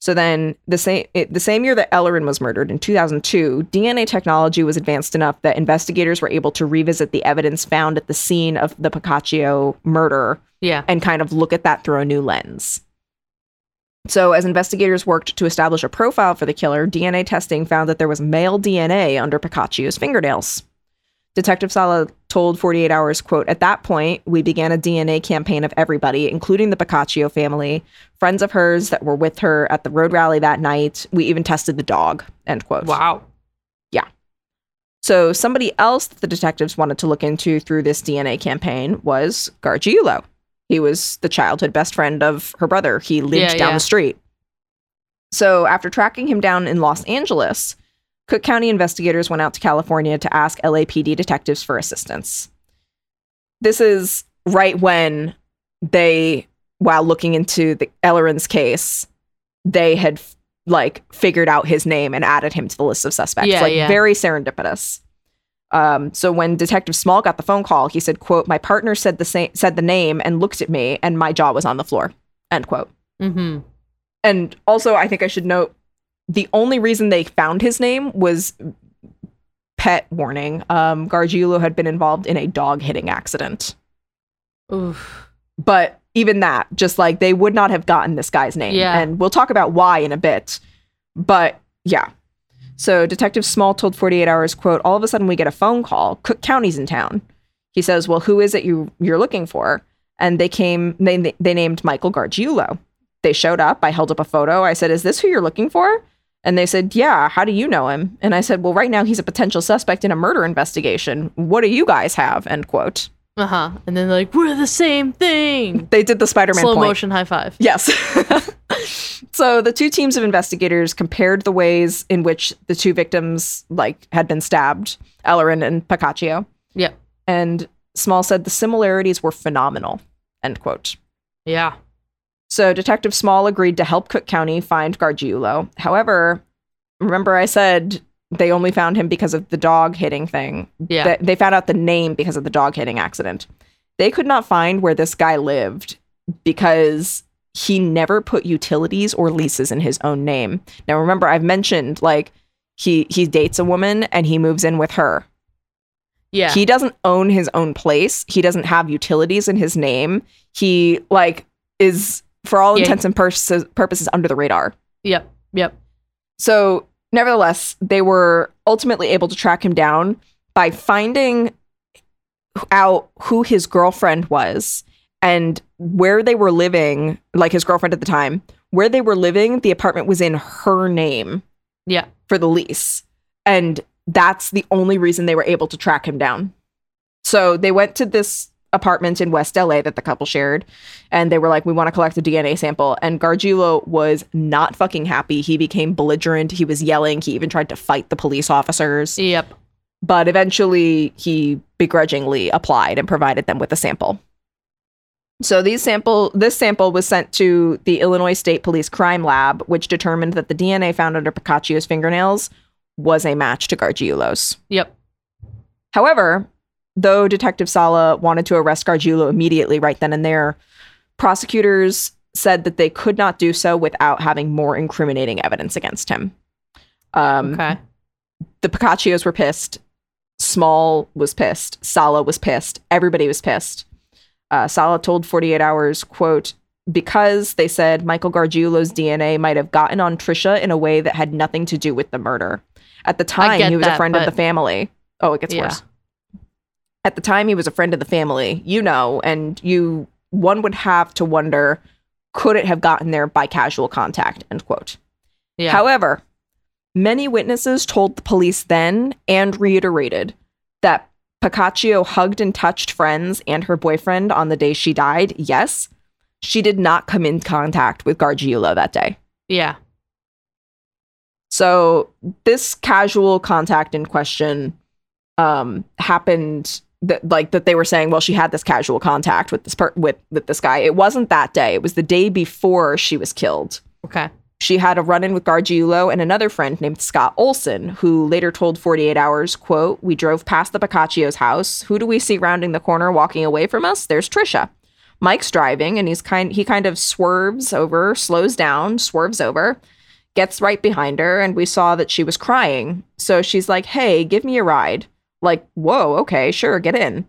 So then, the same it, the same year that Ellerin was murdered in 2002, DNA technology was advanced enough that investigators were able to revisit the evidence found at the scene of the Piccaccio murder Yeah. and kind of look at that through a new lens. So, as investigators worked to establish a profile for the killer, DNA testing found that there was male DNA under Piccaccio's fingernails. Detective Sala told 48 Hours, quote, At that point, we began a DNA campaign of everybody, including the Piccaccio family, friends of hers that were with her at the road rally that night. We even tested the dog, end quote. Wow. Yeah. So somebody else that the detectives wanted to look into through this DNA campaign was Gargiulo. He was the childhood best friend of her brother. He lived Yeah, down yeah. the street. So after tracking him down in Los Angeles, Cook County investigators went out to California to ask LAPD detectives for assistance. This is right when they, while looking into the Ellerin's case, they had like figured out his name and added him to the list of suspects. Yeah, like yeah. very serendipitous. Um, so when Detective Small got the phone call, he said, "quote My partner said the same said the name and looked at me, and my jaw was on the floor." End quote. Mm-hmm. And also, I think I should note the only reason they found his name was pet warning. Um, Gargiulo had been involved in a dog hitting accident, Oof. but even that, just like they would not have gotten this guy's name. Yeah. And we'll talk about why in a bit. But yeah. So Detective Small told 48 Hours, quote, all of a sudden we get a phone call. Cook County's in town. He says, well, who is it you, you're looking for? And they came, they, they named Michael Gargiulo. They showed up. I held up a photo. I said, is this who you're looking for? And they said, yeah, how do you know him? And I said, well, right now he's a potential suspect in a murder investigation. What do you guys have? End quote. Uh huh. And then they're like, we're the same thing. They did the Spider-Man Slow point. motion high five. Yes. (laughs) so the two teams of investigators compared the ways in which the two victims like had been stabbed, Ellerin and Piccaccio, Yep. and Small said the similarities were phenomenal. End quote. Yeah. So Detective Small agreed to help Cook County find Gargiulo. However, remember I said they only found him because of the dog hitting thing. Yeah. Th- They found out the name because of the dog hitting accident. They could not find where this guy lived because he never put utilities or leases in his own name. Now remember I've mentioned like he he dates a woman and he moves in with her. yeah. He doesn't own his own place. He doesn't have utilities in his name. He like is for all Yeah. intents and purposes purposes under the radar. yep. Yep. So, nevertheless, they were ultimately able to track him down by finding out who his girlfriend was and where they were living, like his girlfriend at the time, where they were living, the apartment was in her name Yeah. for the lease. And that's the only reason they were able to track him down. So they went to this apartment in West LA that the couple shared, and they were like, We want to collect a DNA sample. And Gargiulo was not fucking happy. He became belligerent. He was yelling. He even tried to fight the police officers. Yep. But eventually, he begrudgingly applied and provided them with a sample. So these sample this sample was sent to the Illinois State Police Crime Lab, which determined that the DNA found under Piccaccio's fingernails was a match to Gargiulo's. Yep. However, though Detective Sala wanted to arrest Gargiulo immediately right then and there, prosecutors said that they could not do so without having more incriminating evidence against him. Um, Okay. the Piccaccios were pissed. Small was pissed. Sala was pissed. Everybody was pissed. Uh, Sala told 48 Hours, quote, because they said Michael Gargiulo's DNA might have gotten on Trisha in a way that had nothing to do with the murder. At the time, he was a that, friend of the family. Oh, it gets Yeah. worse. At the time, he was a friend of the family, you know, and you one would have to wonder, could it have gotten there by casual contact? End quote. Yeah. However, many witnesses told the police then and reiterated that Piccaccio hugged and touched friends and her boyfriend on the day she died. Yes, she did not come in contact with Gargiulo that day. yeah. So this casual contact in question um, happened that like that they were saying, well, she had this casual contact with this per- with with this guy. It wasn't that day. It was the day before she was killed. Okay. She had a run-in with Gargiulo and another friend named Scott Olson, who later told 48 Hours, quote, We drove past the Piccaccio's house. Who do we see rounding the corner walking away from us? There's Trisha. Mike's driving and he's kind he kind of swerves over, slows down, swerves over, gets right behind her, and we saw that she was crying. So she's like, Hey, give me a ride. Like, whoa, okay, sure, get in.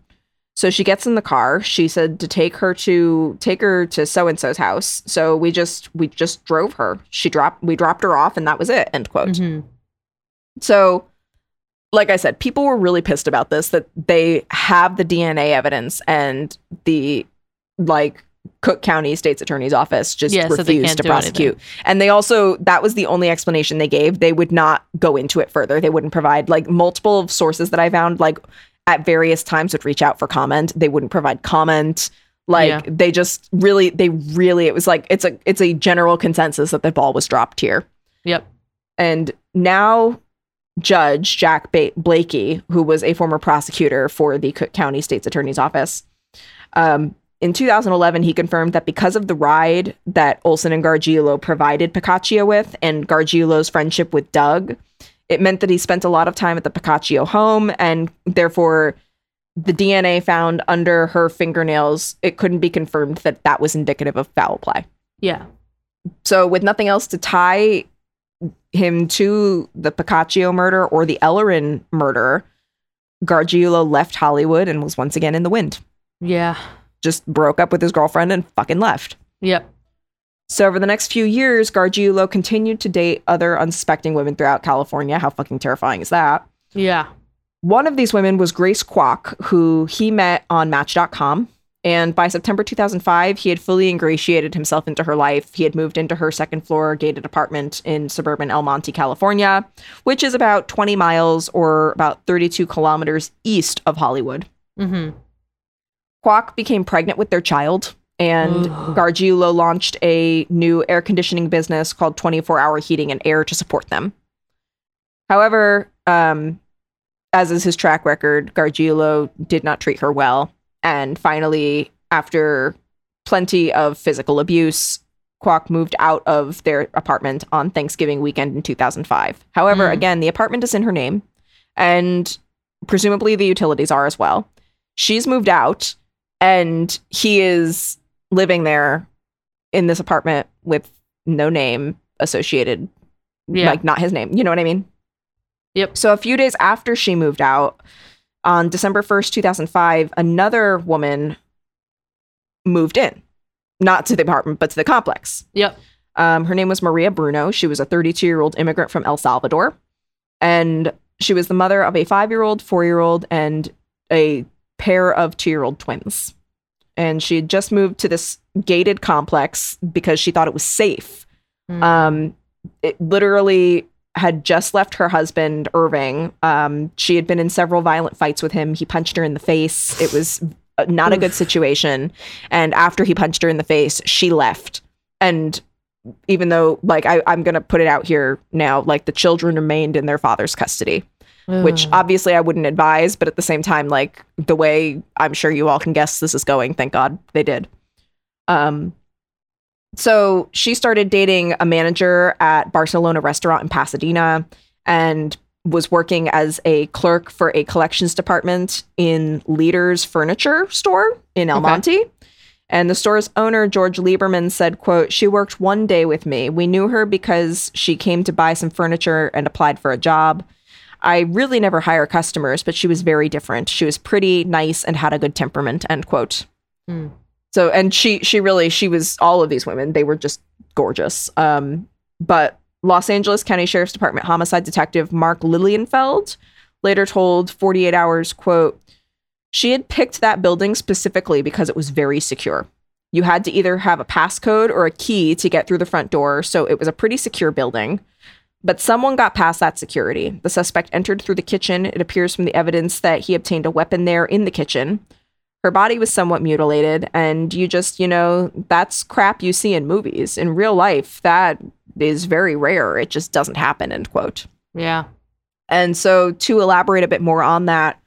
So she gets in the car. She said to take her to take her to so and so's house. So we just we just drove her. She dropped we dropped her off and that was it. End quote. Mhm. So like I said, people were really pissed about this that they have the DNA evidence and the like Cook County State's Attorney's Office just Yeah, refused can't to prosecute. And they also that was the only explanation they gave. They would not go into it further. They wouldn't provide like multiple sources that I found like at various times would reach out for comment. They wouldn't provide comment. Like Yeah. they just really they really it was like it's a it's a general consensus that the ball was dropped here. Yep. And now Judge Jack ba- Blakey, who was a former prosecutor for the Cook County State's Attorney's Office, um, in 2011, he confirmed that because of the ride that Olson and Gargiulo provided Piccaccio with and Gargiulo's friendship with Doug, it meant that he spent a lot of time at the Piccaccio home and therefore the DNA found under her fingernails, it couldn't be confirmed that that was indicative of foul play. Yeah. So, with nothing else to tie him to the Piccaccio murder or the Ellerin murder, Gargiulo left Hollywood and was once again in the wind. Yeah. Just broke up with his girlfriend and fucking left. Yep. So, over the next few years, Gargiulo continued to date other unsuspecting women throughout California. How fucking terrifying is that? Yeah. One of these women was Grace Kwok, who he met on Match.com. And by September 2005, he had fully ingratiated himself into her life. He had moved into her second floor gated apartment in suburban El Monte, California, which is about 20 miles or about 32 kilometers east of Hollywood. Mm-hmm. Kwok became pregnant with their child, and Ugh. Gargiulo launched a new air conditioning business called 24 Hour Heating and Air to support them. However, um, as is his track record, Gargiulo did not treat her well. And finally, after plenty of physical abuse, Kwok moved out of their apartment on Thanksgiving weekend in 2005. However, Hmm. again, the apartment is in her name, and presumably the utilities are as well. She's moved out, and he is living there in this apartment with no name associated, Yeah. like not his name. You know what I mean? Yep. So a few days after she moved out, on December 1st, 2005, another woman moved in, not to the apartment, but to the complex. Yep. Um, her name was Maria Bruno. She was a 32 year old immigrant from El Salvador. And she was the mother of a five year old, four year old, and a pair of two year old twins. And she had just moved to this gated complex because she thought it was safe. Mm. Um, it literally had just left her husband, Irving. Um, she had been in several violent fights with him. He punched her in the face. It was uh, not a good situation. And after he punched her in the face, she left. And even though, like, I, I'm going to put it out here now, like, the children remained in their father's custody, which obviously I wouldn't advise. But at the same time, like, the way I'm sure you all can guess this is going, thank God they did. Um, so she started dating a manager at Barcelona restaurant in Pasadena and was working as a clerk for a collections department in Leader's furniture store in El Okay. Monte. And the store's owner, George Lieberman, said, quote, She worked one day with me. We knew her because she came to buy some furniture and applied for a job. I really never hire customers, but she was very different. She was pretty, nice, and had a good temperament, end quote. Hmm. So and she she really she was all of these women, they were just gorgeous. Um but Los Angeles County Sheriff's Department homicide detective Mark Lilienfeld later told 48 Hours, quote, she had picked that building specifically because it was very secure. You had to either have a passcode or a key to get through the front door, so it was a pretty secure building. But someone got past that security. The suspect entered through the kitchen. It appears from the evidence that he obtained a weapon there in the kitchen. Her body was somewhat mutilated, and you just, you know, that's crap you see in movies. In real life, that is very rare. It just doesn't happen, end quote. Yeah. And so, to elaborate a bit more on that,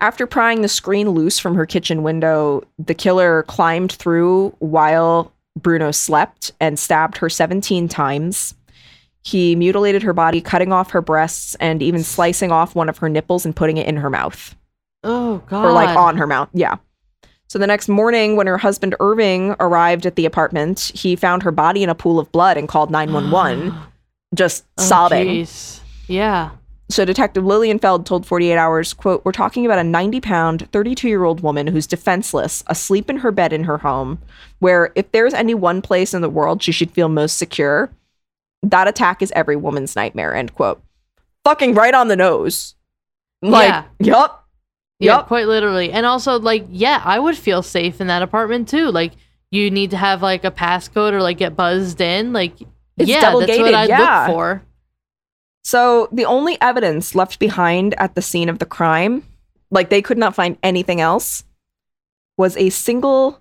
after prying the screen loose from her kitchen window, the killer climbed through while Bruno slept and stabbed her 17 times. He mutilated her body, cutting off her breasts and even slicing off one of her nipples and putting it in her mouth. Oh god. Or like on her mouth. Yeah. So the next morning, when her husband Irving arrived at the apartment, he found her body in a pool of blood and called 911, (gasps) just Oh, sobbing. jeez. Yeah. So Detective Lilienfeld told 48 Hours, quote, We're talking about a 90 pound, 32 year old woman who's defenseless, asleep in her bed in her home, where if there's any one place in the world she should feel most secure, that attack is every woman's nightmare, end quote. Fucking right on the nose. Like, Yeah. yup. Yeah, Yup. quite literally. And also, like, yeah, I would feel safe in that apartment too. Like, you need to have like a passcode or like get buzzed in. Like, It's yeah, that's gated, what I'd yeah. look for. So the only evidence left behind at the scene of the crime, like they could not find anything else, was a single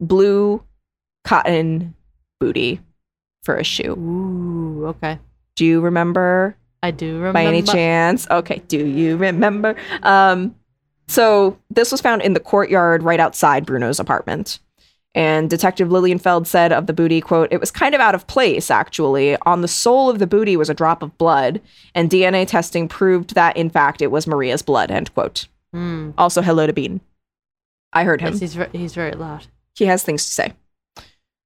blue cotton booty for a shoe. Ooh, okay. Do you remember I do remember. by any chance? Okay, do you remember? Um, so this was found in the courtyard right outside Bruno's apartment. And Detective Lilienfeld said of the booty, quote, it was kind of out of place, actually. On the sole of the booty was a drop of blood, and DNA testing proved that, in fact, it was Maria's blood, end quote. Mm, Also, hello to Bean. I heard him yes, he's, ve- he's very loud. he has things to say.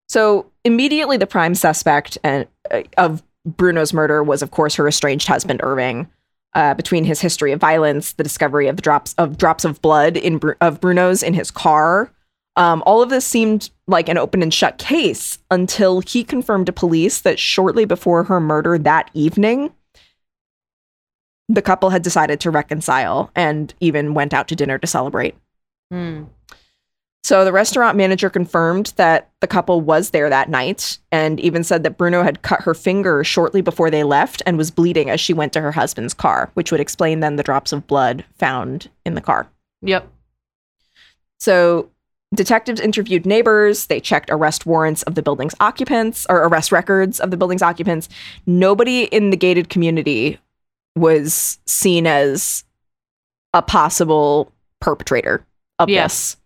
So immediately, the prime suspect and, uh, of Bruno's murder was, of course, her estranged husband Irving. Uh, between his history of violence, the discovery of the drops of drops of blood in of Bruno's in his car, um, all of this seemed like an open and shut case until he confirmed to police that shortly before her murder that evening, the couple had decided to reconcile and even went out to dinner to celebrate. Mm. So the restaurant manager confirmed that the couple was there that night and even said that Bruno had cut her finger shortly before they left and was bleeding as she went to her husband's car, which would explain then the drops of blood found in the car. Yep. So detectives interviewed neighbors, they checked arrest warrants of the building's occupants or arrest records of the building's occupants. Nobody in the gated community was seen as a possible perpetrator of Yeah. this.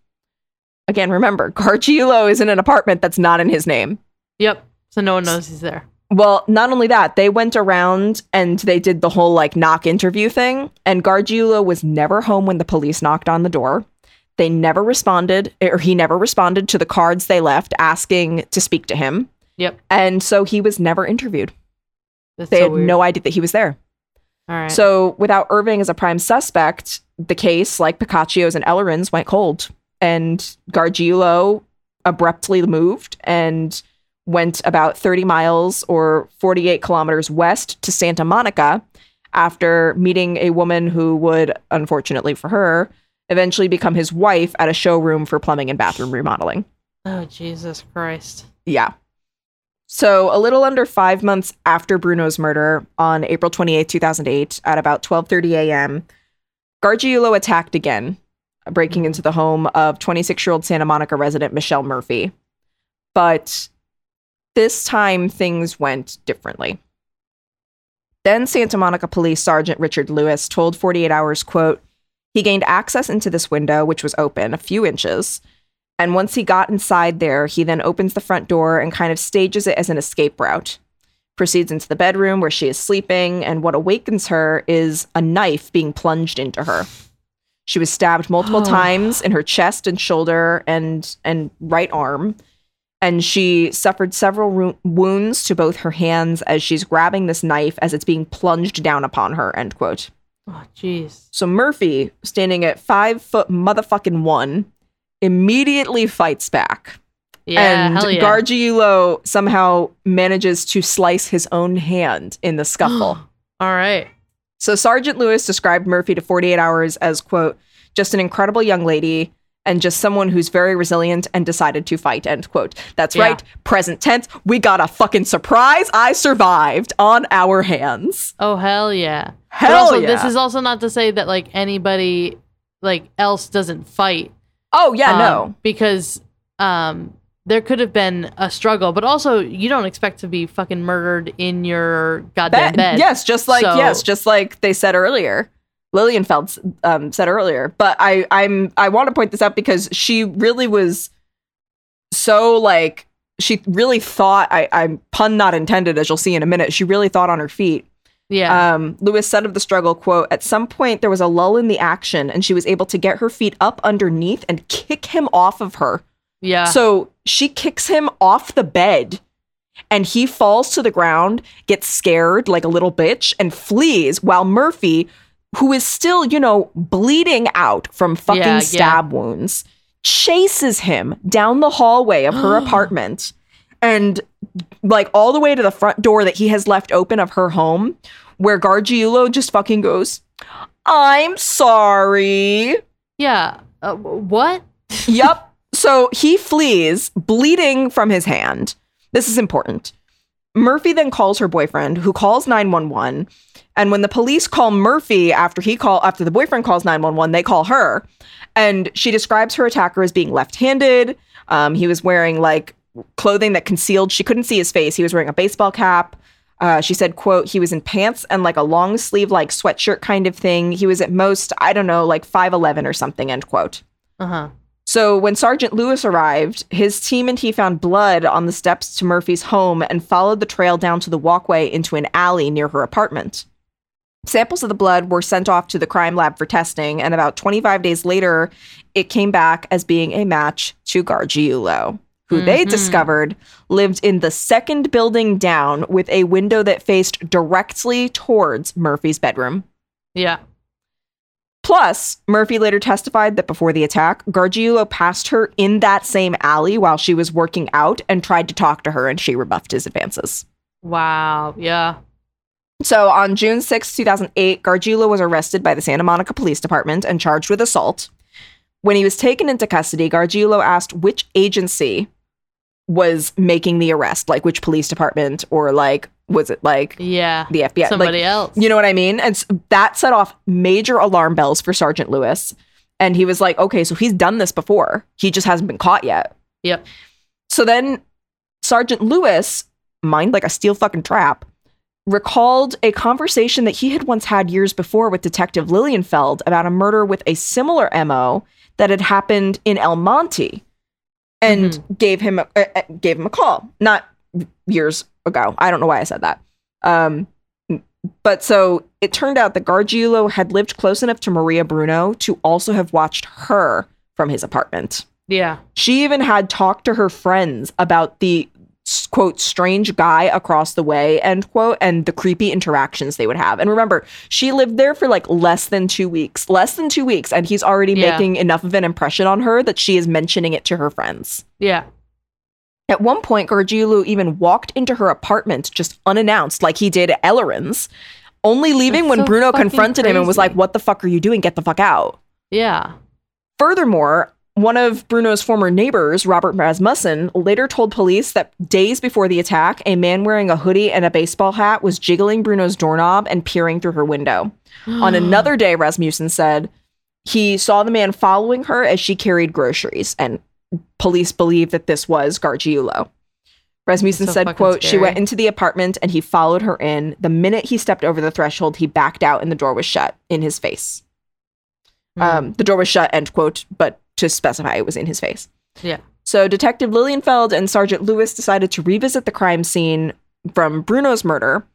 Again, remember, Gargiulo is in an apartment that's not in his name. Yep. So no one knows he's there. Well, not only that, they went around and they did the whole like knock interview thing, and Gargiulo was never home when the police knocked on the door. They never responded, or he never responded to the cards they left asking to speak to him. Yep. And so he was never interviewed. That's They so had weird. no idea that he was there. All right. So without Irving as a prime suspect, the case, like Piccaccio's and Ellerin's, went cold. And Gargiulo abruptly moved and went about 30 miles or 48 kilometers west to Santa Monica after meeting a woman who would, unfortunately for her, eventually become his wife at a showroom for plumbing and bathroom remodeling. oh Jesus Christ. Yeah. So, a little under 5 months after Bruno's murder on April 28, 2008 at about 12:30 a.m., Gargiulo attacked again, breaking into the home of 26-year-old Santa Monica resident Michelle Murphy. But this time things went differently. Then Santa Monica Police Sergeant Richard Lewis told 48 Hours, quote, he gained access into this window, which was open a few inches, and once he got inside there, he then opens the front door and kind of stages it as an escape route. Proceeds into the bedroom where she is sleeping, and what awakens her is a knife being plunged into her. She was stabbed multiple Oh. times in her chest and shoulder and and right arm, and she suffered several ru- wounds to both her hands as she's grabbing this knife as it's being plunged down upon her. End quote. Oh jeez. So Murphy, standing at five foot motherfucking one, immediately fights back. Yeah. and hell yeah. Gargiulo somehow manages to slice his own hand in the scuffle. (gasps) All right. So Sergeant Lewis described Murphy to 48 Hours as, quote, just an incredible young lady and just someone who's very resilient and decided to fight, end quote. That's Yeah. right. Present tense. We got a fucking surprise. I survived on our hands. Oh hell yeah. Hell but also, yeah. this is also not to say that like anybody like else doesn't fight. oh, yeah, um, no. Because um there could have been a struggle, but also you don't expect to be fucking murdered in your goddamn Bed- bed. Yes, just like So- yes, just like they said earlier. Lilienfeld um, said earlier, but I I'm I want to point this out because she really was so like she really thought I I'm pun not intended as you'll see in a minute. She really thought on her feet. Yeah. Um, Lewis said of the struggle, quote, at some point there was a lull in the action and she was able to get her feet up underneath and kick him off of her. yeah. So she kicks him off the bed and he falls to the ground, gets scared like a little bitch, and flees while Murphy, who is still, you know, bleeding out from fucking Yeah, yeah. stab wounds, chases him down the hallway of her (gasps) apartment and like all the way to the front door that he has left open of her home, where Gargiulo just fucking goes, I'm sorry. yeah. Uh, what? yep. (laughs) So he flees, bleeding from his hand. This is important. Murphy then calls her boyfriend, who calls 911. And when the police call Murphy after he call after the boyfriend calls 911, they call her. And she describes her attacker as being left-handed. Um, he was wearing like clothing that concealed. She couldn't see his face. He was wearing a baseball cap. Uh, she said, quote, he was in pants and like a long sleeve, like sweatshirt kind of thing. He was at most, I don't know, like 5'11 or something, end quote. Uh huh. So when Sergeant Lewis arrived, his team and he found blood on the steps to Murphy's home and followed the trail down to the walkway into an alley near her apartment. Samples of the blood were sent off to the crime lab for testing, and about 25 days later, it came back as being a match to Gargiulo, who they Mhm. discovered lived in the second building down with a window that faced directly towards Murphy's bedroom. Yeah. Plus, Murphy later testified that before the attack, Gargiulo passed her in that same alley while she was working out and tried to talk to her, and she rebuffed his advances. Wow. Yeah. So on June 6, 2008, Gargiulo was arrested by the Santa Monica Police Department and charged with assault. When he was taken into custody, Gargiulo asked which agency was making the arrest, like which police department, or like, was it like Yeah. the FBI? Like, Somebody else. you know what I mean? And that set off major alarm bells for Sergeant Lewis. And he was like, okay, so he's done this before. He just hasn't been caught yet. Yep. So then Sergeant Lewis, mind like a steel fucking trap, recalled a conversation that he had once had years before with Detective Lilienfeld about a murder with a similar MO that had happened in El Monte and gave him a, uh, gave him a call. Not years ago. I don't know why I said that. Um but so it turned out that Gargiulo had lived close enough to Maria Bruno to also have watched her from his apartment. Yeah. She even had talked to her friends about the quote strange guy across the way end quote and the creepy interactions they would have. And remember, she lived there for like less than 2 weeks. Less than 2 weeks and he's already Yeah. making enough of an impression on her that she is mentioning it to her friends. Yeah. At one point, Gargiulo even walked into her apartment just unannounced, like he did at Ellerin's, only leaving That's when so Bruno confronted him and was like, What the fuck are you doing? Get the fuck out. Yeah. Furthermore, one of Bruno's former neighbors, Robert Rasmussen, later told police that days before the attack, a man wearing a hoodie and a baseball hat was jiggling Bruno's doorknob and peering through her window. (gasps) On another day, Rasmussen said he saw the man following her as she carried groceries, and police believe that this was Gargiulo. Rasmussen so said, quote, she went into the apartment and he followed her in. The minute he stepped over the threshold, he backed out and the door was shut in his face. Hmm. Um, the door was shut, end quote, but to specify it was in his face. Yeah. So Detective Lilienfeld and Sergeant Lewis decided to revisit the crime scene from Bruno's murder,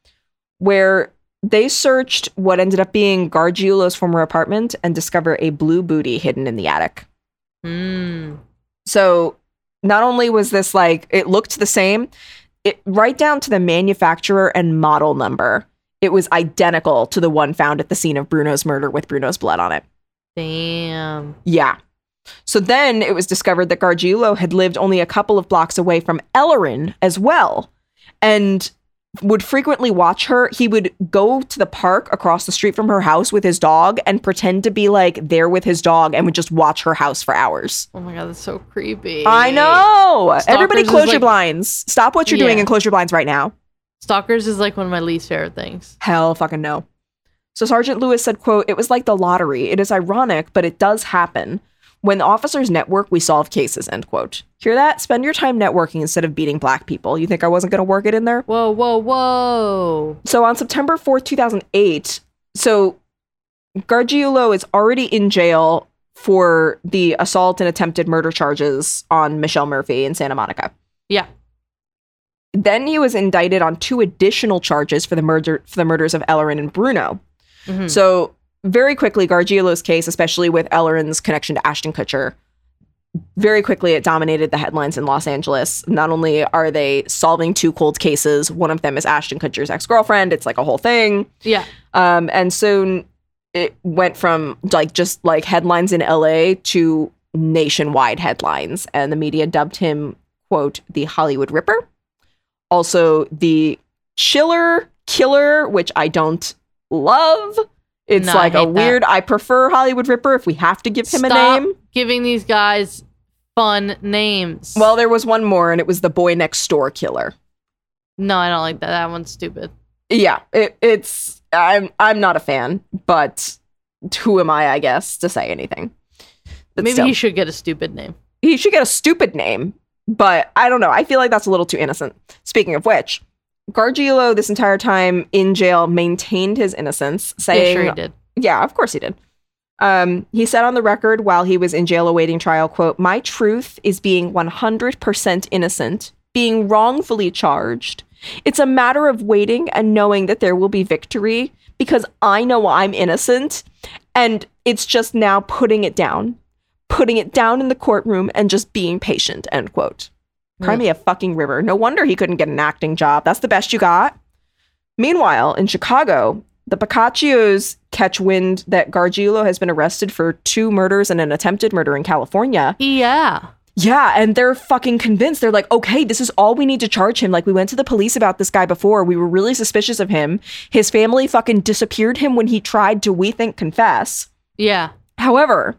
where they searched what ended up being Gargiulo's former apartment and discover a blue booty hidden in the attic. Mm. So not only was this like it looked the same, it right down to the manufacturer and model number. It was identical to the one found at the scene of Bruno's murder with Bruno's blood on it. Damn. Yeah. So then it was discovered that Gargiulo had lived only a couple of blocks away from Ellerin as well and would frequently watch her. He would go to the park across the street from her house with his dog and pretend to be like there with his dog and would just watch her house for hours. Oh my god, that's so creepy. I know. Everybody Stalkers is close your like- blinds. Stop what you're doing and close your blinds right now. Stalkers is like one of my least favorite things. Hell fucking no. So Sergeant Lewis said, quote, it was like the lottery. It is ironic, but it does happen. When the officers network, we solve cases, end quote. Hear that? Spend your time networking instead of beating black people. You think I wasn't going to work it in there? Whoa, whoa, whoa. So on September 4th, 2008, so Gargiulo is already in jail for the assault and attempted murder charges on Michelle Murphy in Santa Monica. Yeah. Then he was indicted on two additional charges for the murder for the murders of Ellerin and Bruno. Mhm. So very quickly, Gargiulo's case, especially with Ellerin's connection to Ashton Kutcher, very quickly it dominated the headlines in Los Angeles. Not only are they solving two cold cases, one of them is Ashton Kutcher's ex-girlfriend. It's like a whole thing. yeah. Um, and soon it went from like just like headlines in LA to nationwide headlines, and the media dubbed him quote the Hollywood Ripper, also the Chiller Killer, which I don't love. It's No, like a hate that. weird. I prefer Hollywood Ripper if we have to give him Stop a name. giving these guys fun names. Well, there was one more, and it was the Boy Next Door Killer. no, I don't like that. That one's stupid. Yeah, it, it's I'm I'm not a fan, but who am I, I guess, to say anything? But Maybe still, he should get a stupid name. he should get a stupid name, but I don't know. I feel like that's a little too innocent. Speaking of which, Gargiulo this entire time in jail maintained his innocence, Yeah, saying, sure he did. yeah, of course he did. Um, he said on the record while he was in jail awaiting trial, quote, My truth is being 100% innocent, being wrongfully charged. It's a matter of waiting and knowing that there will be victory because I know I'm innocent. And it's just now putting it down, putting it down in the courtroom and just being patient, end quote. Cry me a fucking river. No wonder he couldn't get an acting job. That's the best you got. Meanwhile, in Chicago, the Piccaccios catch wind that Gargiulo has been arrested for two murders and an attempted murder in California. Yeah. Yeah, and they're fucking convinced. They're like, okay, this is all we need to charge him. Like, we went to the police about this guy before. We were really suspicious of him. His family fucking disappeared him when he tried to, we think, confess. Yeah. However,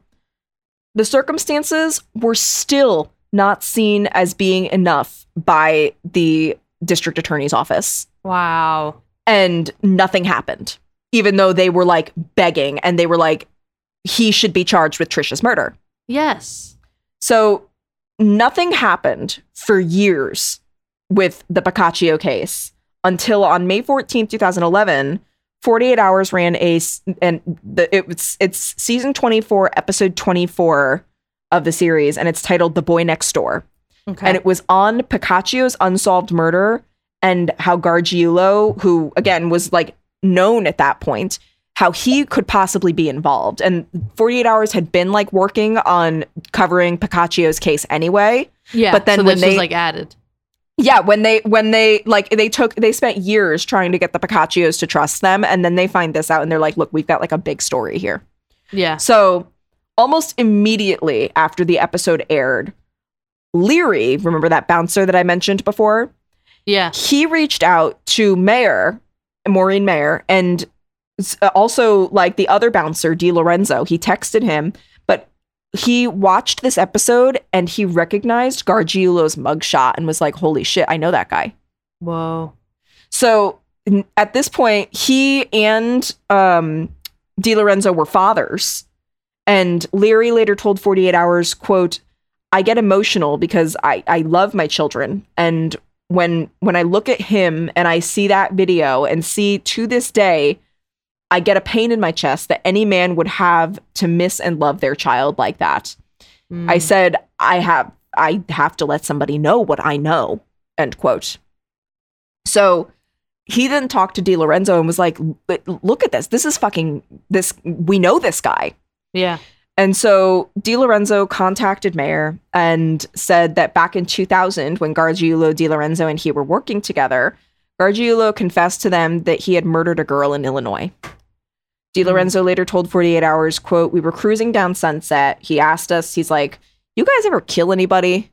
the circumstances were still not seen as being enough by the district attorney's office Wow. and nothing happened, even though they were like begging and they were like, he should be charged with Trisha's murder. Yes. So nothing happened for years with the Piccaccio case until on May 14th, 2011, 48 Hours ran a and the it was it's season 24, episode 24 of the series, and it's titled The Boy Next Door Okay. and it was on Piccaccio's unsolved murder and how Gargiulo, who again was like known at that point, how he could possibly be involved. And 48 Hours had been like working on covering Piccaccio's case anyway. yeah. but then so when this they- was like added. Yeah, when they when they like they took they spent years trying to get the Piccaccios to trust them, and then they find this out and they're like, look, we've got like a big story here. Yeah. So almost immediately after the episode aired, Leary, remember that bouncer that I mentioned before? Yeah. he reached out to Mayor, Maureen Mayer, and uh, also like the other bouncer, Di Lorenzo. He texted him, but he watched this episode and he recognized Gargiulo's mugshot and was like, holy shit, I know that guy. Whoa. So at this point, he and um, Di Lorenzo were fathers. And Leary later told 48 Hours, quote, I get emotional because I, I love my children. And when when I look at him and I see that video and see to this day, I get a pain in my chest that any man would have to miss and love their child like that. Mm. I said, I have I have to let somebody know what I know. End quote. So he then talked to Di Lorenzo and was like, look at this. This is fucking this we know this guy. Yeah. And so Di Lorenzo contacted Mayer and said that back in 2000, when Gargiulo, Di Lorenzo, and he were working together, Gargiulo confessed to them that he had murdered a girl in Illinois. Di Hmm. Lorenzo later told 48 Hours, quote, We were cruising down Sunset. He asked us, he's like, You guys ever kill anybody?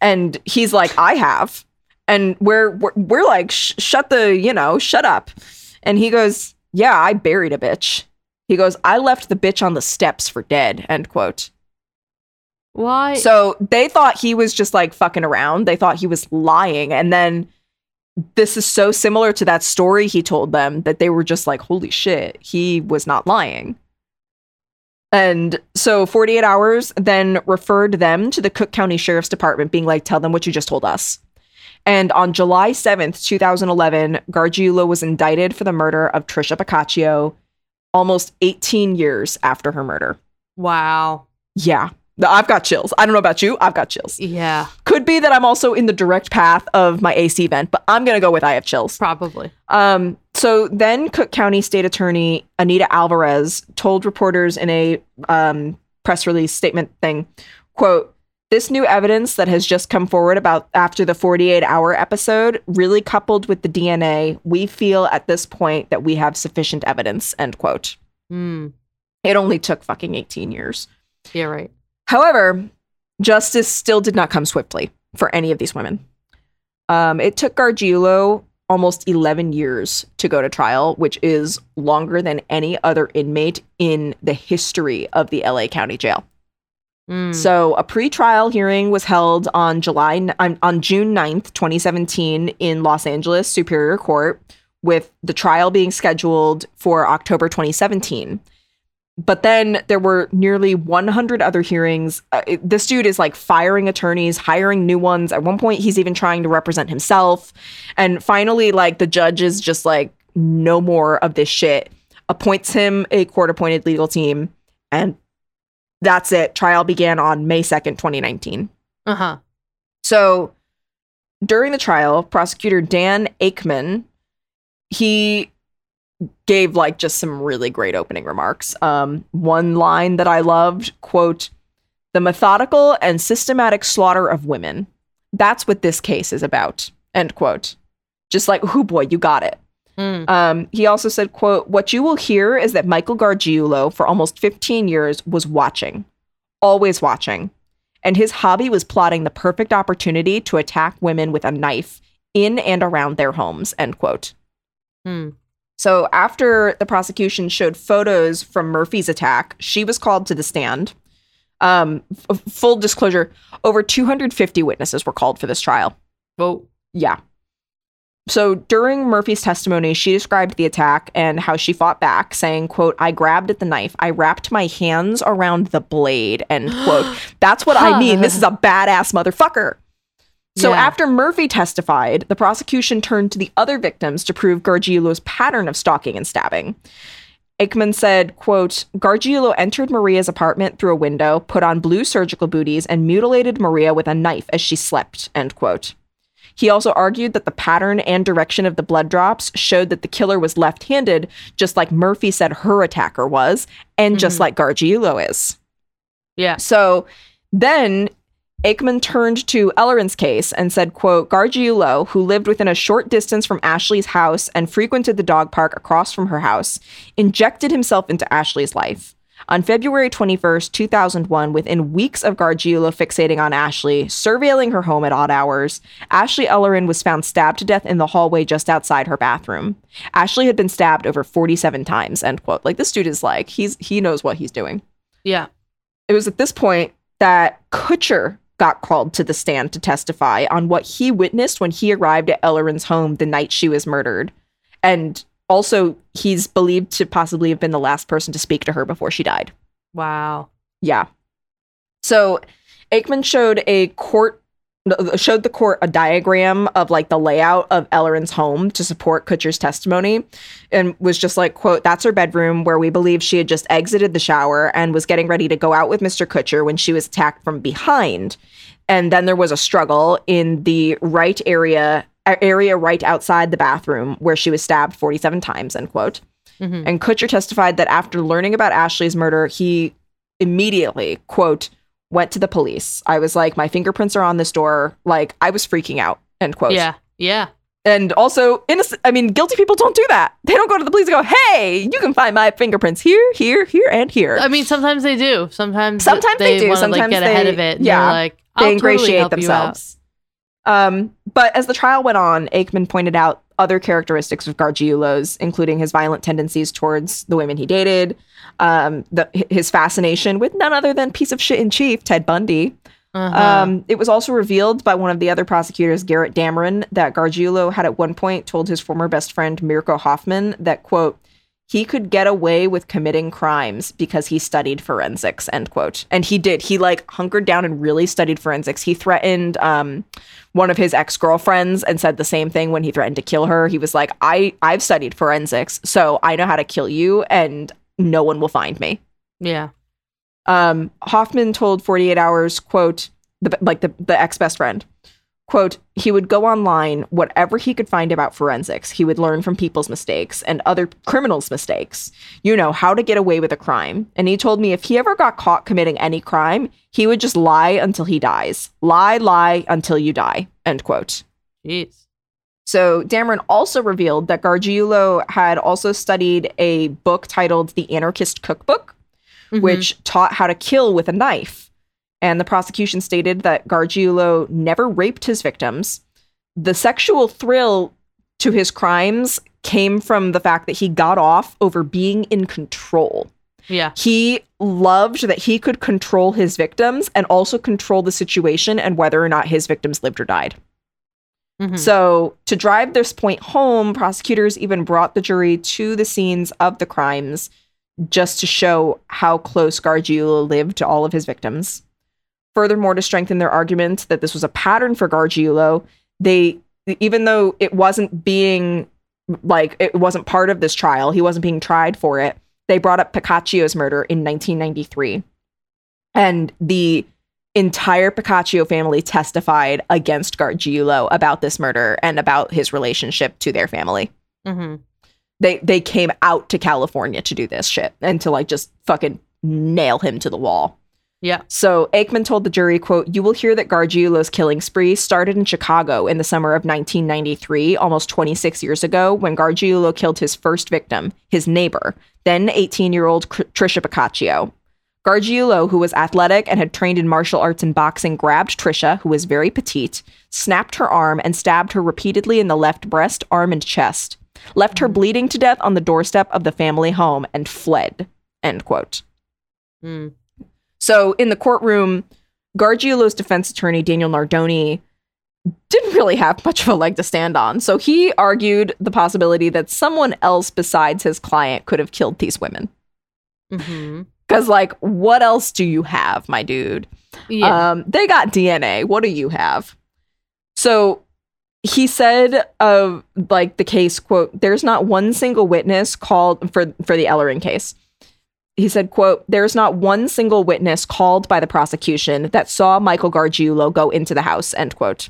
And he's like, I have. And we're, we're, we're like, "Sh- Shut the, you know, shut up. And he goes, Yeah, I buried a bitch. He goes, I left the bitch on the steps for dead, end quote. Why? So they thought he was just like fucking around. They thought he was lying. And then this is so similar to that story he told them that they were just like, holy shit, he was not lying. And so 48 Hours then referred them to the Cook County Sheriff's Department, being like, tell them what you just told us. And on July 7th, 2011, Gargiulo was indicted for the murder of Trisha Piccaccio almost 18 years after her murder. wow. Yeah. I've got chills. I don't know about you. I've got chills. Yeah. Could be that I'm also in the direct path of my AC vent, but I'm gonna go with I have chills. Probably. Um, so then Cook County State Attorney Anita Alvarez told reporters in a um, press release statement thing, quote, this new evidence that has just come forward about after the 48 hour episode, really coupled with the DNA, we feel at this point that we have sufficient evidence, end quote. Hmm. It only took fucking 18 years. Yeah, right. However, justice still did not come swiftly for any of these women. Um, it took Gargiulo almost 11 years to go to trial, which is longer than any other inmate in the history of the LA County Jail. Hmm. So, a pre-trial hearing was held on July on June 9th, 2017 in Los Angeles Superior Court with the trial being scheduled for October 2017. But then there were nearly 100 other hearings. Uh, this dude is like firing attorneys, hiring new ones. At one point he's even trying to represent himself. And finally like the judge is just like no more of this shit. Appoints him a court-appointed legal team and that's it. Trial began on May 2nd, 2019. Uh huh. So during the trial, prosecutor Dan Akemon, he gave like just some really great opening remarks. Um, one line that I loved, quote, the methodical and systematic slaughter of women. That's what this case is about, end quote. Just like, oh boy, you got it. Hmm. Um, he also said, quote, what you will hear is that Michael Gargiulo, for almost 15 years, was watching, always watching. And his hobby was plotting the perfect opportunity to attack women with a knife in and around their homes, end quote. Hmm. So after the prosecution showed photos from Murphy's attack, she was called to the stand. Um, f- full disclosure, over 250 witnesses were called for this trial. Vote. Yeah. So during Murphy's testimony, she described the attack and how she fought back, saying, quote, I grabbed at the knife. I wrapped my hands around the blade, end (gasps) quote. That's what I mean. This is a badass motherfucker. So Yeah. after Murphy testified, the prosecution turned to the other victims to prove Gargiulo's pattern of stalking and stabbing. Akemon said, quote, Gargiulo entered Maria's apartment through a window, put on blue surgical booties, and mutilated Maria with a knife as she slept, end quote. He also argued that the pattern and direction of the blood drops showed that the killer was left handed, just like Murphy said her attacker was, and just Mhm. like Gargiulo is. Yeah. So then Akemon turned to Ellerin's case and said, quote, Gargiulo, who lived within a short distance from Ashley's house and frequented the dog park across from her house, injected himself into Ashley's life. On February 21st, 2001, within weeks of Gargiulo fixating on Ashley, surveilling her home at odd hours, Ashley Ellerin was found stabbed to death in the hallway just outside her bathroom. Ashley had been stabbed over 47 times, end quote. Like this dude is like, he's he knows what he's doing Yeah. it was at this point that Kutcher got called to the stand to testify on what he witnessed when he arrived at Ellerin's home the night she was murdered. And also, he's believed to possibly have been the last person to speak to her before she died. Wow. Yeah. So Akemon showed a court uh, showed the court a diagram of like the layout of Ellerin's home to support Kutcher's testimony and was just like quote that's her bedroom where we believe she had just exited the shower and was getting ready to go out with Mr. Kutcher when she was attacked from behind and then there was a struggle in the right area area right outside the bathroom where she was stabbed 47 times end quote Mhm. and Kutcher testified that after learning about Ashley's murder, he immediately, quote, went to the police. I was like, my fingerprints are on this door. Like, I was freaking out, end quote. Yeah. Yeah. And also, innocent, I mean, guilty people don't do that. They don't go to the police and go, hey, you can find my fingerprints here, here, here, and here. I mean, sometimes they do. Sometimes Sometimes they do. wanna, like, Sometimes get ahead of it. Yeah. like, they totally ingratiate out. themselves. Um, but as the trial went on, Akemon pointed out other characteristics of Gargiulo's, including his violent tendencies towards the women he dated, um, the, his fascination with none other than piece of shit in chief Ted Bundy. Uh-huh. Um, it was also revealed by one of the other prosecutors, Garrett Dameron, that Gargiulo had at one point told his former best friend Mirko Hoffman that quote he could get away with committing crimes because he studied forensics end quote and he did he like hunkered down and really studied forensics he threatened um one of his ex-girlfriends and said the same thing when he threatened to kill her he was like i i've studied forensics so i know how to kill you and no one will find me yeah. um, Hoffman told 48 Hours, quote, the like the, the ex best friend. Quote, he would go online, whatever he could find about forensics. He would learn from people's mistakes and other criminals' mistakes. You know, how to get away with a crime. And he told me if he ever got caught committing any crime, he would just lie until he dies. Lie, lie until you die. End quote. Jeez. So Dameron also revealed that Gargiulo had also studied a book titled The Anarchist Cookbook, Mhm. which taught how to kill with a knife. And the prosecution stated that Gargiulo never raped his victims. The sexual thrill to his crimes came from the fact that he got off over being in control. yeah. He loved that he could control his victims and also control the situation and whether or not his victims lived or died. Mhm. So, to drive this point home, prosecutors even brought the jury to the scenes of the crimes just to show how close Gargiulo lived to all of his victims. Furthermore, to strengthen their argument that this was a pattern for Gargiulo, they, even though it wasn't being like it wasn't part of this trial, he wasn't being tried for it, they brought up Piccaccio's murder in 1993. And the entire Piccaccio family testified against Gargiulo about this murder and about his relationship to their family. Mhm. They they came out to California to do this shit and to like just fucking nail him to the wall. Yeah. So Akemon told the jury, quote, you will hear that Gargiulo's killing spree started in Chicago in the summer of 1993, almost 26 years ago, when Gargiulo killed his first victim, his neighbor, then 18-year-old Cr- Trisha Piccaccio. Gargiulo, who was athletic and had trained in martial arts and boxing, grabbed Trisha, who was very petite, snapped her arm, and stabbed her repeatedly in the left breast, arm, and chest, left her bleeding to death on the doorstep of the family home, and fled. End quote. Mm. So in the courtroom, Gargiulo's defense attorney, Daniel Nardoni, didn't really have much of a leg to stand on. So he argued the possibility that someone else besides his client could have killed these women. Because, like, what else do you have, my dude? Yeah. Um, they got DNA. What do you have? So he said of like the case, quote, there's not one single witness called for for the Ellerin case. He said, quote, there's not one single witness called by the prosecution that saw Michael Gargiulo go into the house, end quote.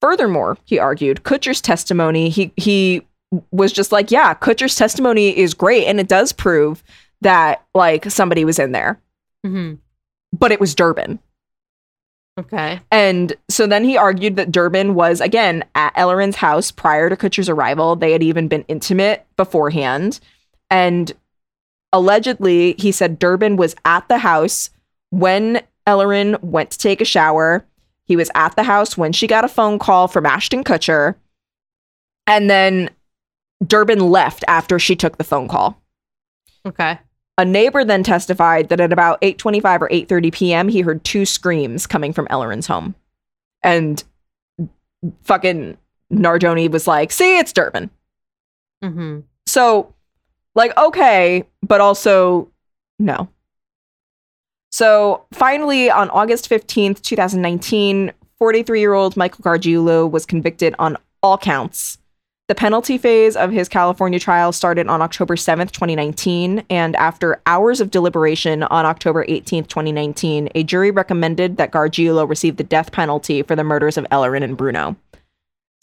Furthermore, he argued, Kutcher's testimony, he he was just like, yeah, Kutcher's testimony is great and it does prove that like somebody was in there, Mhm. but it was Durbin. Okay. And so then he argued that Durbin was again at Ellerin's house prior to Kutcher's arrival. They had even been intimate beforehand. And allegedly, he said Durbin was at the house when Ellerin went to take a shower. He was at the house when she got a phone call from Ashton Kutcher. And then Durbin left after she took the phone call. Okay. A neighbor then testified that at about 8:25 or 8:30 p.m. he heard two screams coming from Ellerin's home. And fucking Nardoni was like, "See, it's Durbin." Mhm. So, like, okay, but also no. So, finally, on August 15th, 2019, 43 year old Michael Gargiulo was convicted on all counts. The penalty phase of his California trial started on October 7th, 2019, and after hours of deliberation on October 18th, 2019, a jury recommended that Gargiulo receive the death penalty for the murders of Ellerin and Bruno.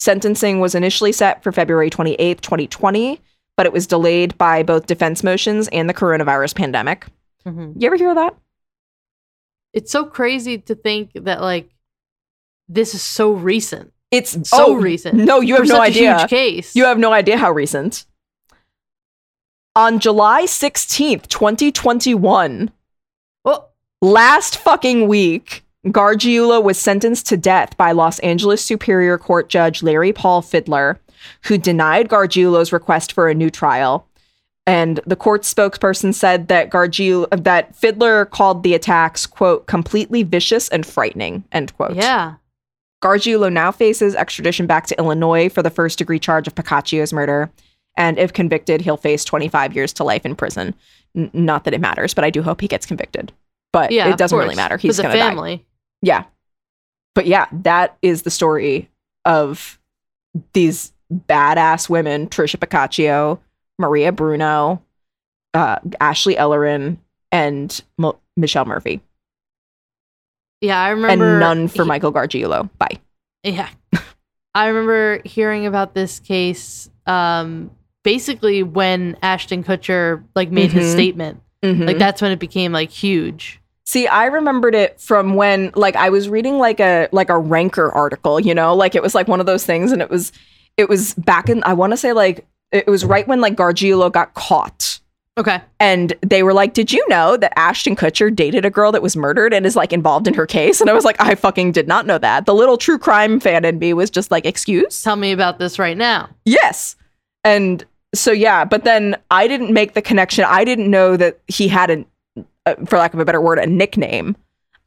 Sentencing was initially set for February 28th, 2020, but it was delayed by both defense motions and the coronavirus pandemic. Mhm. You ever hear of that? It's so crazy to think that like this is so recent. It's So oh, recent. No, you have no idea. huge case. You have no idea how recent. On July 16th, 2021, well, last fucking week, Gargiulo was sentenced to death by Los Angeles Superior Court Judge Larry Paul Fidler, who denied Gargiulo's request for a new trial. And the court spokesperson said that Gargiulo that Fidler called the attacks, quote, completely vicious and frightening, end quote. yeah. Gargiulo now faces extradition back to Illinois for the first degree charge of Piccaccio's murder. And if convicted, he'll face 25 years to life in prison. N- not that it matters, but I do hope he gets convicted. But Yeah. it doesn't really matter. He's going to die. family. Yeah. But yeah, that is the story of these badass women Trisha Piccaccio, Maria Bruno, uh, Ashley Ellerin, and Mo- Michelle Murphy. Yeah, I remember. and none for he- Michael Gargiulo. Bye. Yeah. (laughs) I remember hearing about this case um basically when Ashton Kutcher like made his Mhm. statement. Mhm. Like that's when it became like huge. See, I remembered it from when like I was reading like a like a Ranker article, you know, like it was like one of those things and it was it was back in I want to say like it was right when like Gargiulo got caught. Okay. And they were like, "Did you know that Ashton Kutcher dated a girl that was murdered and is like involved in her case?" And I was like, "I fucking did not know that." The little true crime fan in me was just like, "Excuse?" Tell me about this right now. Yes. And so yeah, but then I didn't make the connection. I didn't know that he had an uh, for lack of a better word, a nickname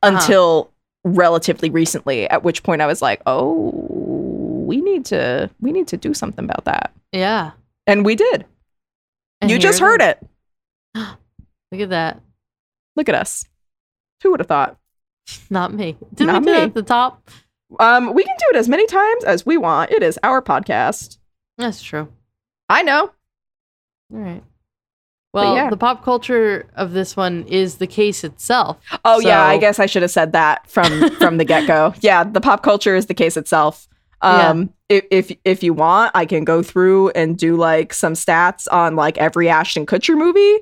Uh-huh. until relatively recently, at which point I was like, "Oh, we need to we need to do something about that." Yeah. And we did. And you just heard is. it. (gasps) Look at that. Look at us. Who would have thought? Not me. (laughs) Did Not we do me. at the top? Um, we can do it as many times as we want. It is our podcast. That's true. I know. All right. Well, yeah. the pop culture of this one is the case itself. Oh yeah, I guess I should have said that from from the get go. (laughs) Yeah, the pop culture is the case itself. Um, if, if if you want, I can go through and do like some stats on like every Ashton Kutcher movie,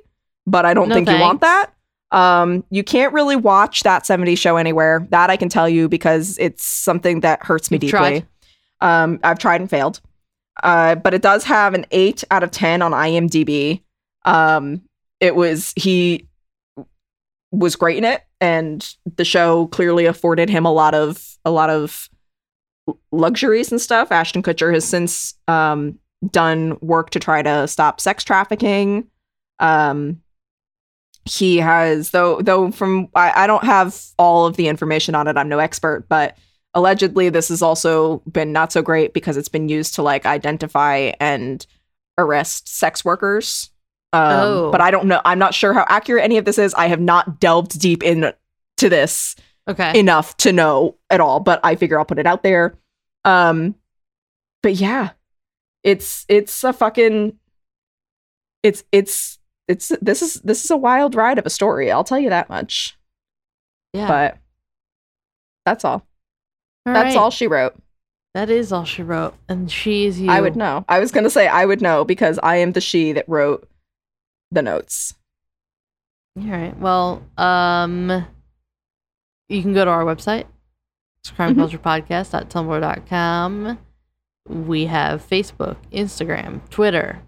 but I don't No think you want that. Um, you can't really watch that 70s show anywhere. That I can tell you because it's something that hurts me You've deeply. tried? Um, I've tried and failed. Uh, but it does have an eight out of ten on IMDb. Um, it was he was great in it, and the show clearly afforded him a lot of a lot of luxuries and stuff. Ashton Kutcher has since um done work to try to stop sex trafficking. Um, he has though though from I, I don't have all of the information on it. I'm no expert, but allegedly this has also been not so great because it's been used to like identify and arrest sex workers. Um, Oh. but I don't know. I'm not sure how accurate any of this is. I have not delved deep into this Okay. enough to know at all, but I figure I'll put it out there. Um but yeah. It's it's a fucking it's it's it's this is this is a wild ride of a story. I'll tell you that much. yeah. But that's all. All that's right. all she wrote. That is all she wrote, and she is you. I would know. I was going to say I would know because I am the she that wrote the notes. All right. Well, um, you can go to our website, it's Mhm. crimeculturepodcast.tumblr.com. We have Facebook, Instagram, Twitter.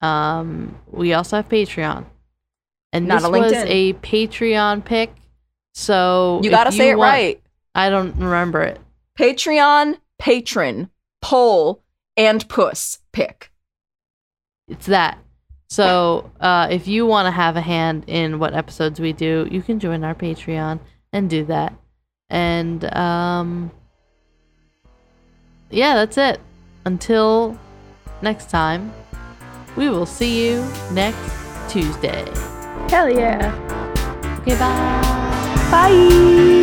Um, we also have Patreon, and Not this was a Patreon pick. So You got to say it want- right. I don't remember it. Patreon, patron, poll, and puss pick. It's that. So uh, if you want to have a hand in what episodes we do, you can join our Patreon and do that. And um, yeah, that's it. Until next time, we will see you next Tuesday. Hell yeah. Okay, bye. Bye.